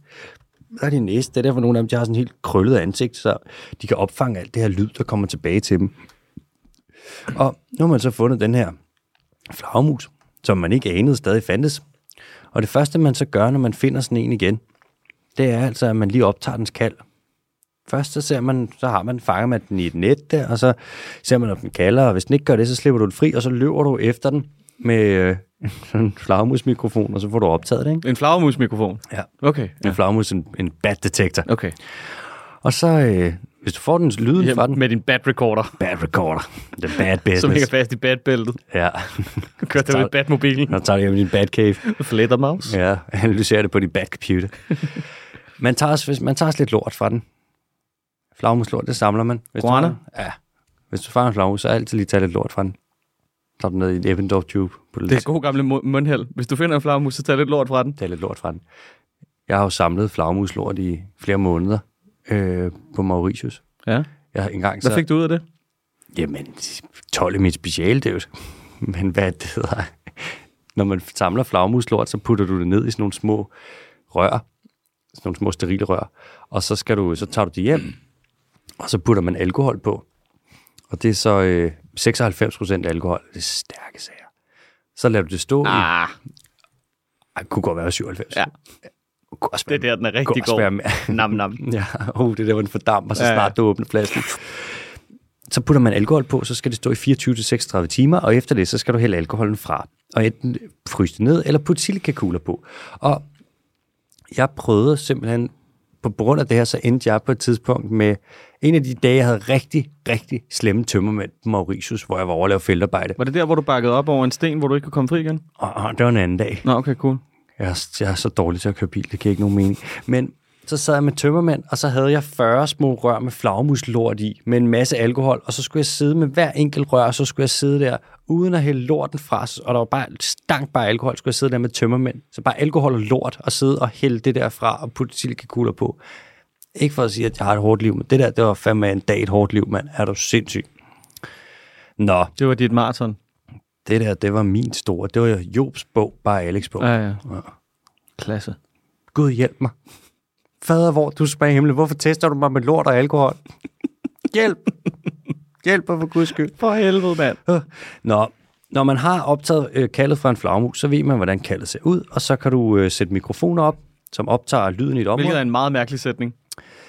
Der er de næse, det er derfor nogle af dem, de har sådan en helt krøllet ansigt, så de kan opfange alt det her lyd, der kommer tilbage til dem. Og nu har man så fundet den her flagermus, som man ikke anede stadig fandtes. Og det første, man så gør, når man finder sådan en igen, det er altså, at man lige optager dens kald. Først så ser man, så har man, fanger man den i et net der, og så ser man, om den kalder, og hvis den ikke gør det, så slipper du den fri, og så løber du efter den med øh, en flagmusmikrofon, og så får du optaget det, ikke? En flagermusmikrofon. Ja. Okay. En flagmus, en, en bat detektor. Okay. Og så, øh, hvis du får den lyden Ja, fra den, med din bad recorder, bad recorder, the bad som business. hænger fast i badbæltet. Ja, Kører der med badmobilen. så tager du hjem i din bad cave. Flettermaus. Ja, analyserer det på din bad computer. man, tager også, man tager også lidt lort fra den. Flagmuslort, det samler man. Hvis du Guana? har- Ja. Hvis du fanger en flagmus, så altid lige tage lidt lort fra den. Så den ned i en Eppendorf tube. På Det er god gamle mu- mundheld. Hvis du finder en flagmus, så tag lidt lort fra den. tage lidt lort fra den. Jeg har jo samlet flagmuslort i flere måneder øh, på Mauritius. Ja. Jeg har engang så... Hvad fik du ud af det? Jamen, 12 er mit speciale, det er jo... Men hvad det hedder... Når man samler flagmuslort, så putter du det ned i sådan nogle små rør. Sådan nogle små sterile rør. Og så, skal du, så tager du det hjem, og så putter man alkohol på. Og det er så øh, 96 procent alkohol. Det er stærke sager. Så lader du det stå i... Ah, Ej, det kunne godt være 97. ja. Kunne også Det er være, der, den er rigtig god. være. Nam, nam. Ja, oh, det er der, hvor den fordamper, så ja. snart du åbner flasken. Så putter man alkohol på, så skal det stå i 24-36 timer, og efter det, så skal du hælde alkoholen fra. Og enten fryse det ned, eller putte silikakugler på. Og jeg prøvede simpelthen, på grund af det her, så endte jeg på et tidspunkt med en af de dage, jeg havde rigtig, rigtig slemme tømmermænd på Mauritius, hvor jeg var over at lave feltarbejde. Var det der, hvor du bakkede op over en sten, hvor du ikke kunne komme fri igen? Og det var en anden dag. Nå, okay, cool. Jeg er, jeg er så dårlig til at køre bil, det giver ikke nogen mening. Men så sad jeg med tømmermænd, og så havde jeg 40 små rør med flagmuslort i, med en masse alkohol, og så skulle jeg sidde med hver enkelt rør, og så skulle jeg sidde der, uden at hælde lorten fra, og der var bare stank bare alkohol, skulle jeg sidde der med tømmermænd. Så bare alkohol og lort, og sidde og hælde det der fra, og putte silikakugler på. Ikke for at sige, at jeg har et hårdt liv, men det der, det var fandme en dag et hårdt liv, mand. Er du sindssyg? Nå, Det var dit maraton. det der, det var min store. Det var Jobs bog, bare Alex bog. Ja, ja. Klasse. Gud hjælp mig. Fader, hvor du spørger himlen, hvorfor tester du mig med lort og alkohol? Hjælp! Hjælp mig for guds skyld. For helvede, mand. Nå, når man har optaget øh, kaldet fra en flagmus, så ved man, hvordan kaldet ser ud, og så kan du øh, sætte mikrofoner op, som optager lyden i et område. Hvilket er en meget mærkelig sætning.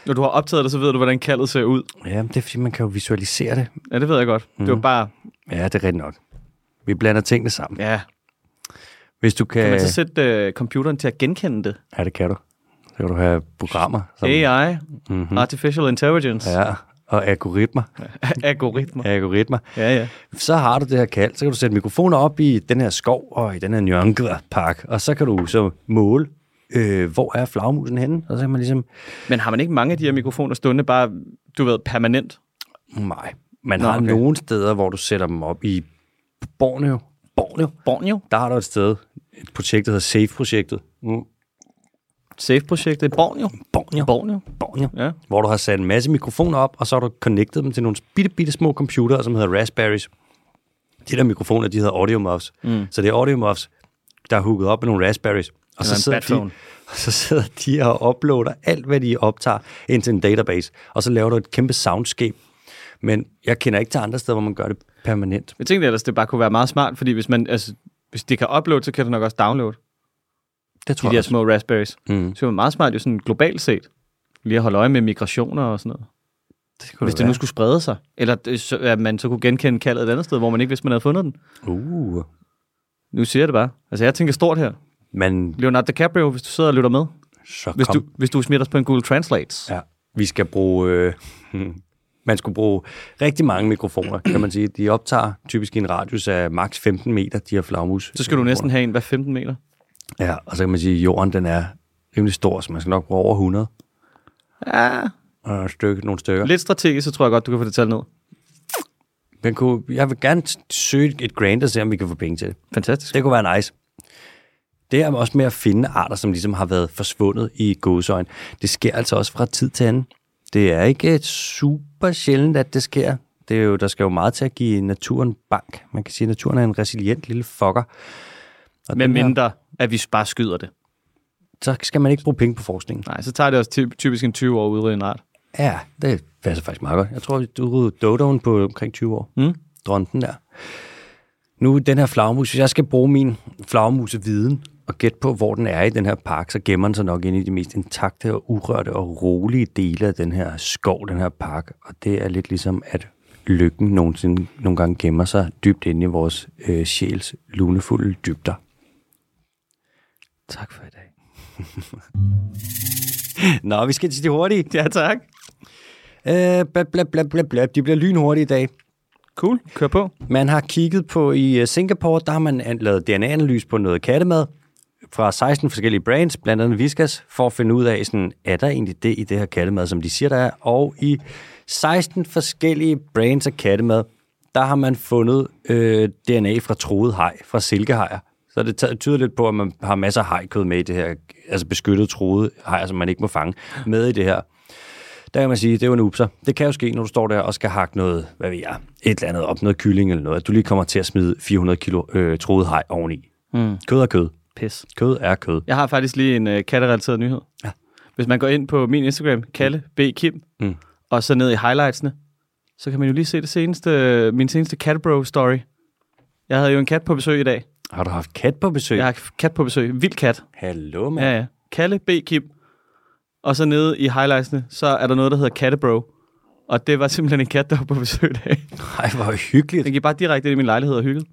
Når du har optaget det, så ved du, hvordan kaldet ser ud. Ja, det er fordi, man kan jo visualisere det. Ja, det ved jeg godt. Mm. Det var bare... Ja, det er rigtigt nok. Vi blander tingene sammen. Ja. Hvis du kan... Kan man så sætte uh, computeren til at genkende det? Ja, det kan du. Så kan du have programmer. Som... AI, mm-hmm. Artificial Intelligence, ja. Og algoritmer. algoritmer. Algoritmer. Ja, ja. så har du det her kald, så kan du sætte mikrofoner op i den her skov og i den her Njongla Park, og så kan du så måle, øh, hvor er flagmusen henne, og så kan man ligesom, Men har man ikke mange af de her mikrofoner stående bare, du ved, permanent? nej, man Nå, har okay. nogle steder, hvor du sætter dem op i Borneo, Borneo, Borneo? der har du et sted, et projekt, der hedder SAFE-projektet, mm. Safe-projektet i Borneo? Borneo, Borneo? Borneo, Ja. hvor du har sat en masse mikrofoner op, og så har du connectet dem til nogle bitte, bitte små computere, som hedder Raspberries. De der mikrofoner, de hedder audio muffs. Mm. Så det er audio muffs, der er hooket op med nogle Raspberries. Og så sidder, de, og så sidder de og uploader alt, hvad de optager ind til en database. Og så laver du et kæmpe soundscape. Men jeg kender ikke til andre steder, hvor man gør det permanent. Jeg tænkte ellers, det bare kunne være meget smart, fordi hvis man, altså, hvis det kan uploade, så kan det nok også downloade. Det tror De jeg der også. små Raspberries. Mm. Så det var meget smart jo sådan globalt set. Lige at holde øje med migrationer og sådan noget. Det kunne Hvis det det nu skulle sprede sig. Eller så, at man så kunne genkende kaldet et andet sted, hvor man ikke vidste, man havde fundet den. Uh. Nu siger jeg det bare. Altså jeg tænker stort her. Men Leonardo DiCaprio, hvis du sidder og lytter med. så Hvis kom. du, hvis du smitter os på en Google Translate. Ja, vi skal bruge... Øh, man skulle bruge rigtig mange mikrofoner, kan man sige. De optager typisk i en radius af maks 15 meter, de her flagmus. Så skal du næsten have en hver 15 meter. Ja, og så kan man sige, at jorden den er rimelig stor, så man skal nok bruge over 100. Ja. Og et stykke, nogle stykker. Lidt strategisk, så tror jeg godt, du kan få det tal ned. Men kunne, jeg vil gerne søge et grant og se, om vi kan få penge til det. Fantastisk. Det kunne være nice. Det er også med at finde arter, som ligesom har været forsvundet i gåsøjen. Det sker altså også fra tid til anden. Det er ikke et super sjældent, at det sker. Det er jo, der skal jo meget til at give naturen bank. Man kan sige, at naturen er en resilient lille fucker. Og Med den her- mindre, at vi bare skyder det. Så skal man ikke bruge penge på forskningen. Nej, så tager det også ty- typisk en 20 år at udrydde en art. Ja, det passer faktisk meget godt. Jeg tror, du udrydde dodoen på omkring 20 år. Mm. Dronten der. Nu den her flagmus, hvis jeg skal bruge min flagmuseviden og gætte på, hvor den er i den her park, så gemmer den sig nok ind i de mest intakte og urørte og rolige dele af den her skov, den her park. Og det er lidt ligesom, at lykken nogensinde, nogle gange gemmer sig dybt inde i vores øh, sjæls lunefulde dybder. Tak for i dag. Nå, vi skal til de hurtige. Ja, tak. Øh, bla, bla, bla, bla, bla. De bliver lynhurtige i dag. Cool. Kør på. Man har kigget på i Singapore, der har man an- lavet DNA-analyse på noget kattemad fra 16 forskellige brands, blandt andet Viskas, for at finde ud af, sådan, er der egentlig det i det her kattemad, som de siger, der er. Og i 16 forskellige brands af kattemad, der har man fundet øh, DNA fra troet haj, fra silkehajer. Så det tyder lidt på, at man har masser af hajkød med i det her, altså beskyttet troede hajer, som man ikke må fange, med i det her. Der kan man sige, det er jo en upser. Det kan jo ske, når du står der og skal hakke noget, hvad ved jeg, et eller andet op, noget kylling eller noget, at du lige kommer til at smide 400 kilo øh, troet haj oveni. Mm. Kød er kød. Pis. Kød er kød. Jeg har faktisk lige en øh, katterelateret nyhed. Ja. Hvis man går ind på min Instagram, Kalle B. Kim, Mm. og så ned i highlightsene, så kan man jo lige se det seneste, min seneste Catbro story. Jeg havde jo en kat på besøg i dag. Har du haft kat på besøg? Jeg har kat på besøg. Vild kat. Hallo, mand. Ja, ja. Kalle B. Kim. Og så nede i highlightsene, så er der noget, der hedder Kattebro. Og det var simpelthen en kat, der var på besøg i dag. Nej, hvor hyggeligt. Den gik bare direkte ind i min lejlighed og hyggede.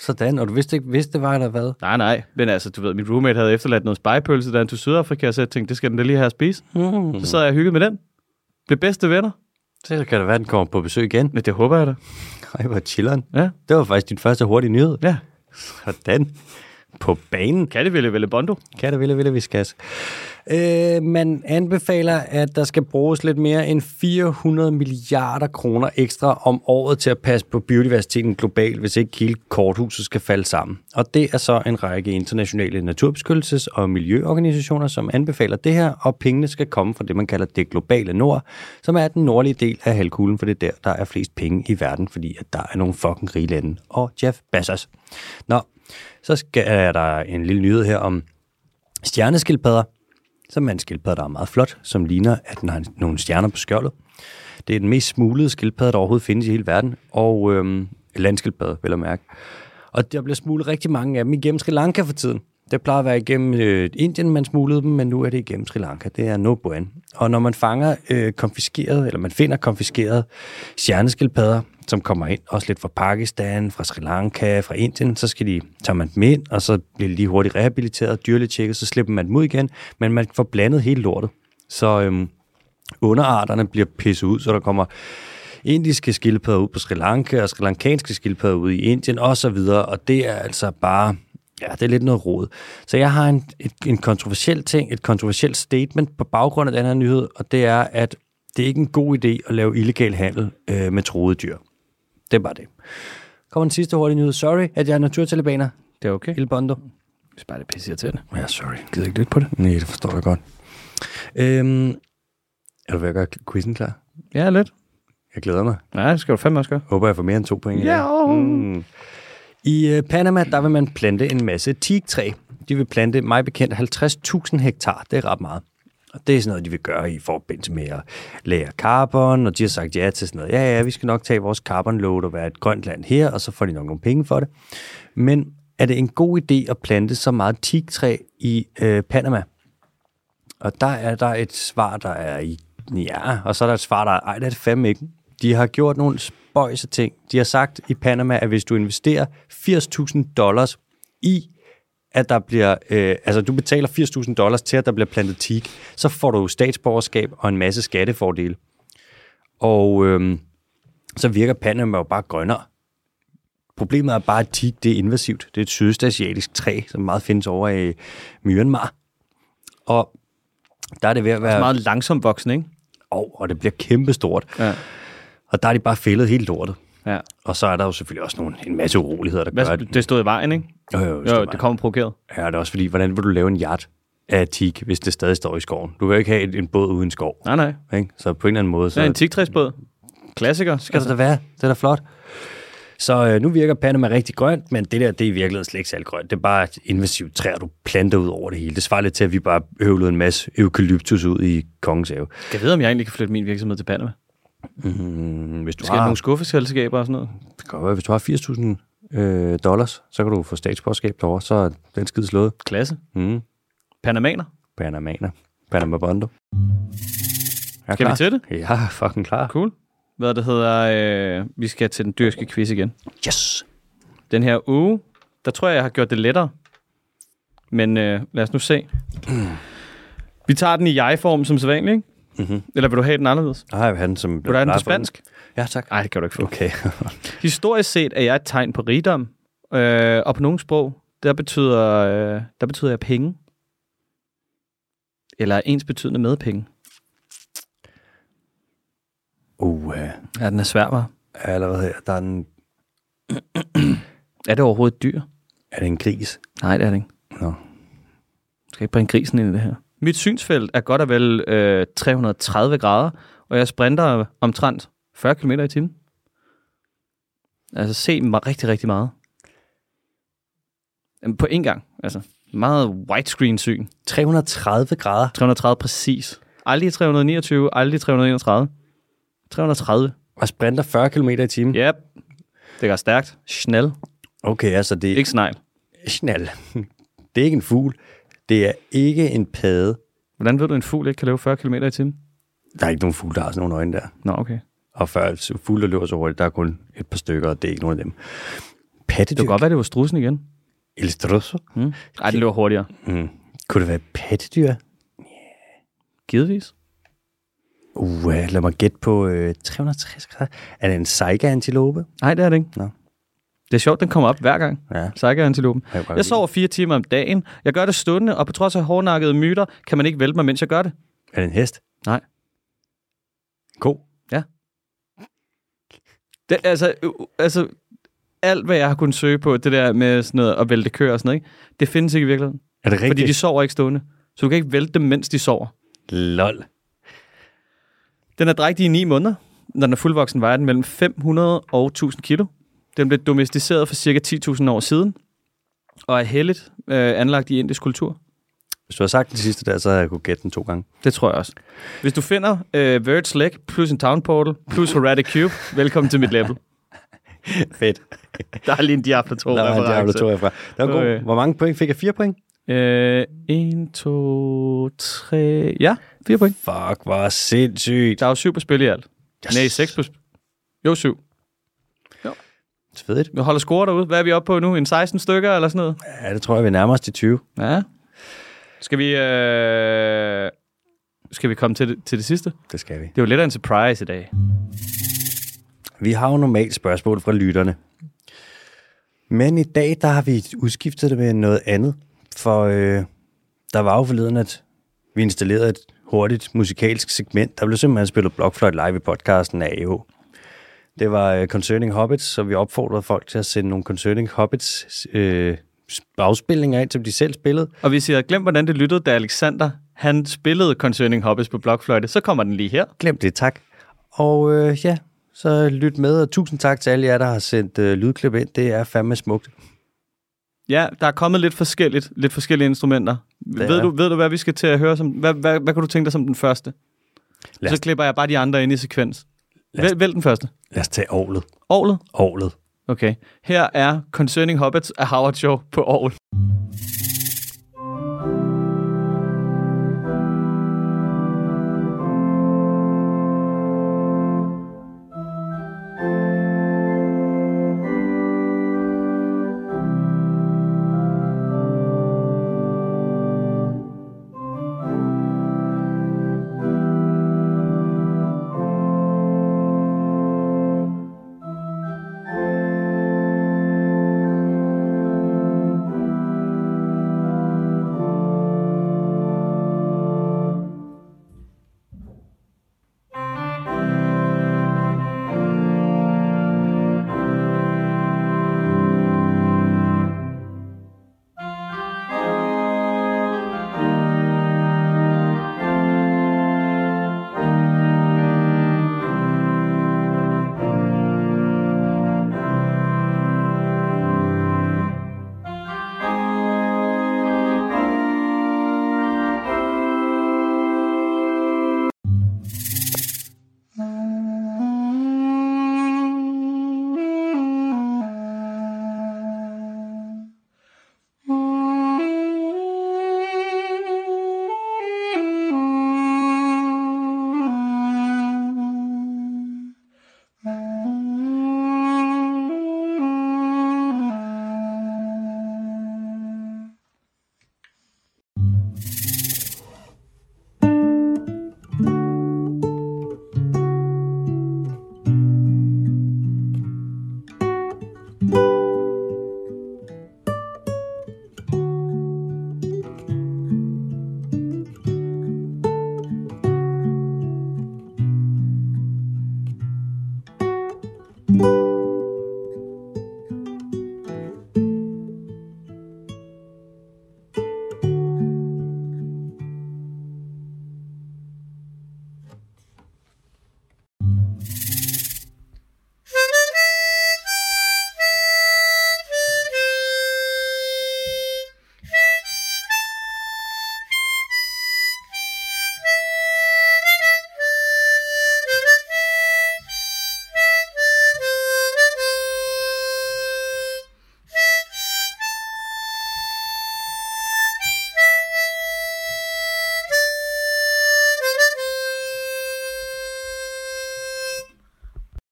Sådan, og du vidste ikke, vidste det var eller hvad? Nej, nej. Men altså, du ved, min roommate havde efterladt noget spejepølse, da han tog Sydafrika, så jeg tænkte, det skal den da lige have at spise. Mm. Så sad jeg og hyggede med den. Blev bedste venner. Så kan det være, at den kommer på besøg igen. Men det håber jeg da. Ej, hvor chilleren. Ja. Det var faktisk din første hurtige nyhed. Ja. Sådan. På banen. Katteville Velle Bondo. Kan det ville, ville, viskas. Øh, man anbefaler, at der skal bruges lidt mere end 400 milliarder kroner ekstra om året til at passe på biodiversiteten globalt, hvis ikke hele korthuset skal falde sammen. Og det er så en række internationale naturbeskyttelses- og miljøorganisationer, som anbefaler det her, og pengene skal komme fra det, man kalder det globale nord, som er den nordlige del af halvkuglen, for det er der, der er flest penge i verden, fordi at der er nogle fucking rige lande. Og Jeff Bezos. Nå, så skal, er der en lille nyhed her om stjerneskildpadder, som er en skildpadde, der er meget flot, som ligner, at den har nogle stjerner på skjoldet. Det er den mest smuglede skildpadde, der overhovedet findes i hele verden, og øhm, landskildpadde, vil jeg mærke. Og der bliver smuglet rigtig mange af dem igennem Sri Lanka for tiden. Det plejer at være igennem øh, Indien, man smuglede dem, men nu er det igennem Sri Lanka. Det er no bueno. Og når man fanger øh, konfiskeret, eller man finder konfiskeret stjerneskildpadder, som kommer ind, også lidt fra Pakistan, fra Sri Lanka, fra Indien, så skal de, tager man dem ind, og så bliver de lige hurtigt rehabiliteret, dyrligt tjekket, så slipper man dem ud igen, men man får blandet hele lortet. Så øhm, underarterne bliver pisset ud, så der kommer indiske skildpadder ud på Sri Lanka, og sri lankanske skildpadder ud i Indien, og så videre, og det er altså bare, ja, det er lidt noget rod. Så jeg har en, et, en kontroversiel ting, et kontroversielt statement på baggrund af den her nyhed, og det er, at det er ikke en god idé at lave illegal handel øh, med troede dyr. Det er bare det. Kommer den sidste hurtige nyhed. Sorry, at jeg er naturtalibaner. Det er okay. Il Bondo. Det er bare det pisse irriterende. Ja, sorry. Gider ikke lytte på det? Nej, det forstår jeg godt. Øhm, er du ved at gøre quizzen klar? Ja, lidt. Jeg glæder mig. Nej, det skal du fandme også gøre. Håber, jeg får mere end to point. Ja. Mm. I øh, Panama, der vil man plante en masse teaktræ. De vil plante, mig bekendt, 50.000 hektar. Det er ret meget. Og det er sådan noget, de vil gøre i forbindelse med at lære carbon, og de har sagt ja til sådan noget. Ja, ja, vi skal nok tage vores carbon load og være et grønt land her, og så får de nok nogle penge for det. Men er det en god idé at plante så meget teaktræ i øh, Panama? Og der er der et svar, der er i ja, og så er der et svar, der er, ej, det er det fandme ikke. De har gjort nogle spøjse ting. De har sagt i Panama, at hvis du investerer 80.000 dollars i, at der bliver, øh, altså du betaler 80.000 dollars til, at der bliver plantet teak, så får du statsborgerskab og en masse skattefordele. Og øh, så virker Panama jo bare grønnere. Problemet er bare, at teak det er invasivt. Det er et sydøstasiatisk træ, som meget findes over i Myanmar. Og der er det ved at Det er være... meget langsomt voksen, ikke? Oh, og det bliver kæmpestort. Ja. Og der er de bare fældet helt lortet. ja. Og så er der jo selvfølgelig også nogle, en masse uroligheder, der gør, Hvad, at... det stod i vejen, ikke? Jo, jo, Jo, det kommer provokeret. Ja, det er også fordi, hvordan vil du lave en yacht af teak, hvis det stadig står i skoven? Du kan jo ikke have en, en båd uden skov. Nej, nej. Ikke? Så på en eller anden måde, så er en tigtræsbåd. Klassiker. skal det da være. Det er da flot. Så øh, nu virker Panama rigtig grønt, men det der, det er i virkeligheden slet ikke særlig grønt. Det er bare et invasivt træ, du planter ud over det hele. Det svarer lidt til, at vi bare høvlede en masse eukalyptus ud i Kongens Have. Jeg ved, om jeg egentlig kan flytte min virksomhed til Panama. Mm, hvis du Skal har, nogle skuffeselskaber og sådan noget? det kan godt være, hvis du har 80.000 øh, dollars, så kan du få statsborgerskab derovre, så er den skide slået. Klasse. Mm. Panamaner. Panamaner. Panama Bondo. Jeg Skal vi til det? Ja, fucking klar. Cool. Hvad det hedder, øh, vi skal til den dyrske quiz igen. Yes. Den her uge, der tror jeg, jeg har gjort det lettere. Men øh, lad os nu se. Vi tager den i jeg-form som sædvanligt, ikke? Mhm. Eller vil du have den anderledes? Jeg har han som... Vil du have den på spansk? Ja, tak. Nej, det kan du ikke få. Okay. Historisk set er jeg et tegn på rigdom, øh, og på nogle sprog, der betyder, øh, der betyder jeg penge. Eller ens betydende med penge. uh, Ja, den er svær, var. allerede her. Der er en... Er det overhovedet et dyr? Er det en gris? Nej, det er det ikke. Nå. Du skal ikke bringe grisen ind i det her. Mit synsfelt er godt og vel øh, 330 grader, og jeg sprinter omtrent 40 km i timen. Altså se mig rigtig, rigtig meget. På én gang. Altså meget widescreen syn. 330 grader. 330 præcis. Aldrig 329, aldrig 331. 330. Og sprinter 40 km i timen. Yep. Det går stærkt. Snel. Okay, altså det Ikke snegl. Snal. Det er ikke en fugl. Det er ikke en padde. Hvordan ved du, at en fugl ikke kan løbe 40 km i timen? Der er ikke nogen fugle, der har sådan nogle øjne der. Nå, okay. Og før fugle, der løber så hurtigt, der er kun et par stykker, og det er ikke nogen af dem. Det Pattedyr? kunne godt være, det var strussen igen. El Strosso? Mm. Ej, den løber hurtigere. Mm. Kunne det være pattedyr? Givetvis. Uh, lad mig gætte på øh, 360 grader. Er det en saiga-antilope? Nej, det er det ikke. Nå. Det er sjovt, den kommer op hver gang. Ja. Saiga-antilopen. Jeg, Jeg sover fire timer om dagen. Jeg gør det stående, og på trods af hårdnakkede myter, kan man ikke vælte mig, mens jeg gør det. Er det en hest? Nej. Ko? det altså, øh, altså, alt hvad jeg har kunnet søge på, det der med sådan noget at vælte køer og sådan noget, ikke? det findes ikke i virkeligheden. Er det rigtigt? Fordi de sover ikke stående. Så du kan ikke vælte dem, mens de sover. Lol. Den er drægtig i 9 måneder. Når den er fuldvoksen, vejer den mellem 500 og 1000 kilo. Den blev domesticeret for cirka 10.000 år siden, og er heldigt øh, anlagt i indisk kultur. Hvis du har sagt det sidste der, så havde jeg kunne gætte den to gange. Det tror jeg også. Hvis du finder øh, Verge Leg plus en Town Portal plus Horatic Cube, velkommen til mit level. Fedt. Der er lige en Diablo 2 Der var en Diablo 2 herfra. Det var god. Øh. Hvor mange point fik jeg? 4 point? Øh, 1, 2, 3... Ja, 4 point. Fuck, hvor sindssygt. Der er jo 7 på spil i alt. Yes. Nej, 6 på spil. Jo, 7. Fedt. Vi holder score derude. Hvad er vi oppe på nu? En 16 stykker eller sådan noget? Ja, det tror jeg, vi nærmer os til 20. Ja. Skal vi... Øh... Skal vi komme til det, til det sidste? Det skal vi. Det er jo lidt af en surprise i dag. Vi har jo normalt spørgsmål fra lytterne. Men i dag, der har vi udskiftet det med noget andet. For øh, der var jo forleden, at vi installerede et hurtigt musikalsk segment. Der blev simpelthen spillet Blockfløjt live i podcasten af AH. Det var øh, Concerning Hobbits, så vi opfordrede folk til at sende nogle Concerning Hobbits øh, afspilninger ind, som de selv spillede. Og hvis I havde glemt, hvordan det lyttede, da Alexander han spillede Concerning Hobbits på blokfløjte, så kommer den lige her. Glem det, tak. Og øh, ja, så lyt med, og tusind tak til alle jer, der har sendt øh, lydklip ind. Det er fandme smukt. Ja, der er kommet lidt forskelligt, lidt forskellige instrumenter. Ved du, ved du, hvad vi skal til at høre? Som, hvad, hvad, hvad kan du tænke dig som den første? Lad os- Så klipper jeg bare de andre ind i sekvens. Lad os- Vælg, vælg den første. Lad os tage Aarhus. Orlet? Aarhus. Okay. Her er Concerning Hobbits af Howard Show på Orl.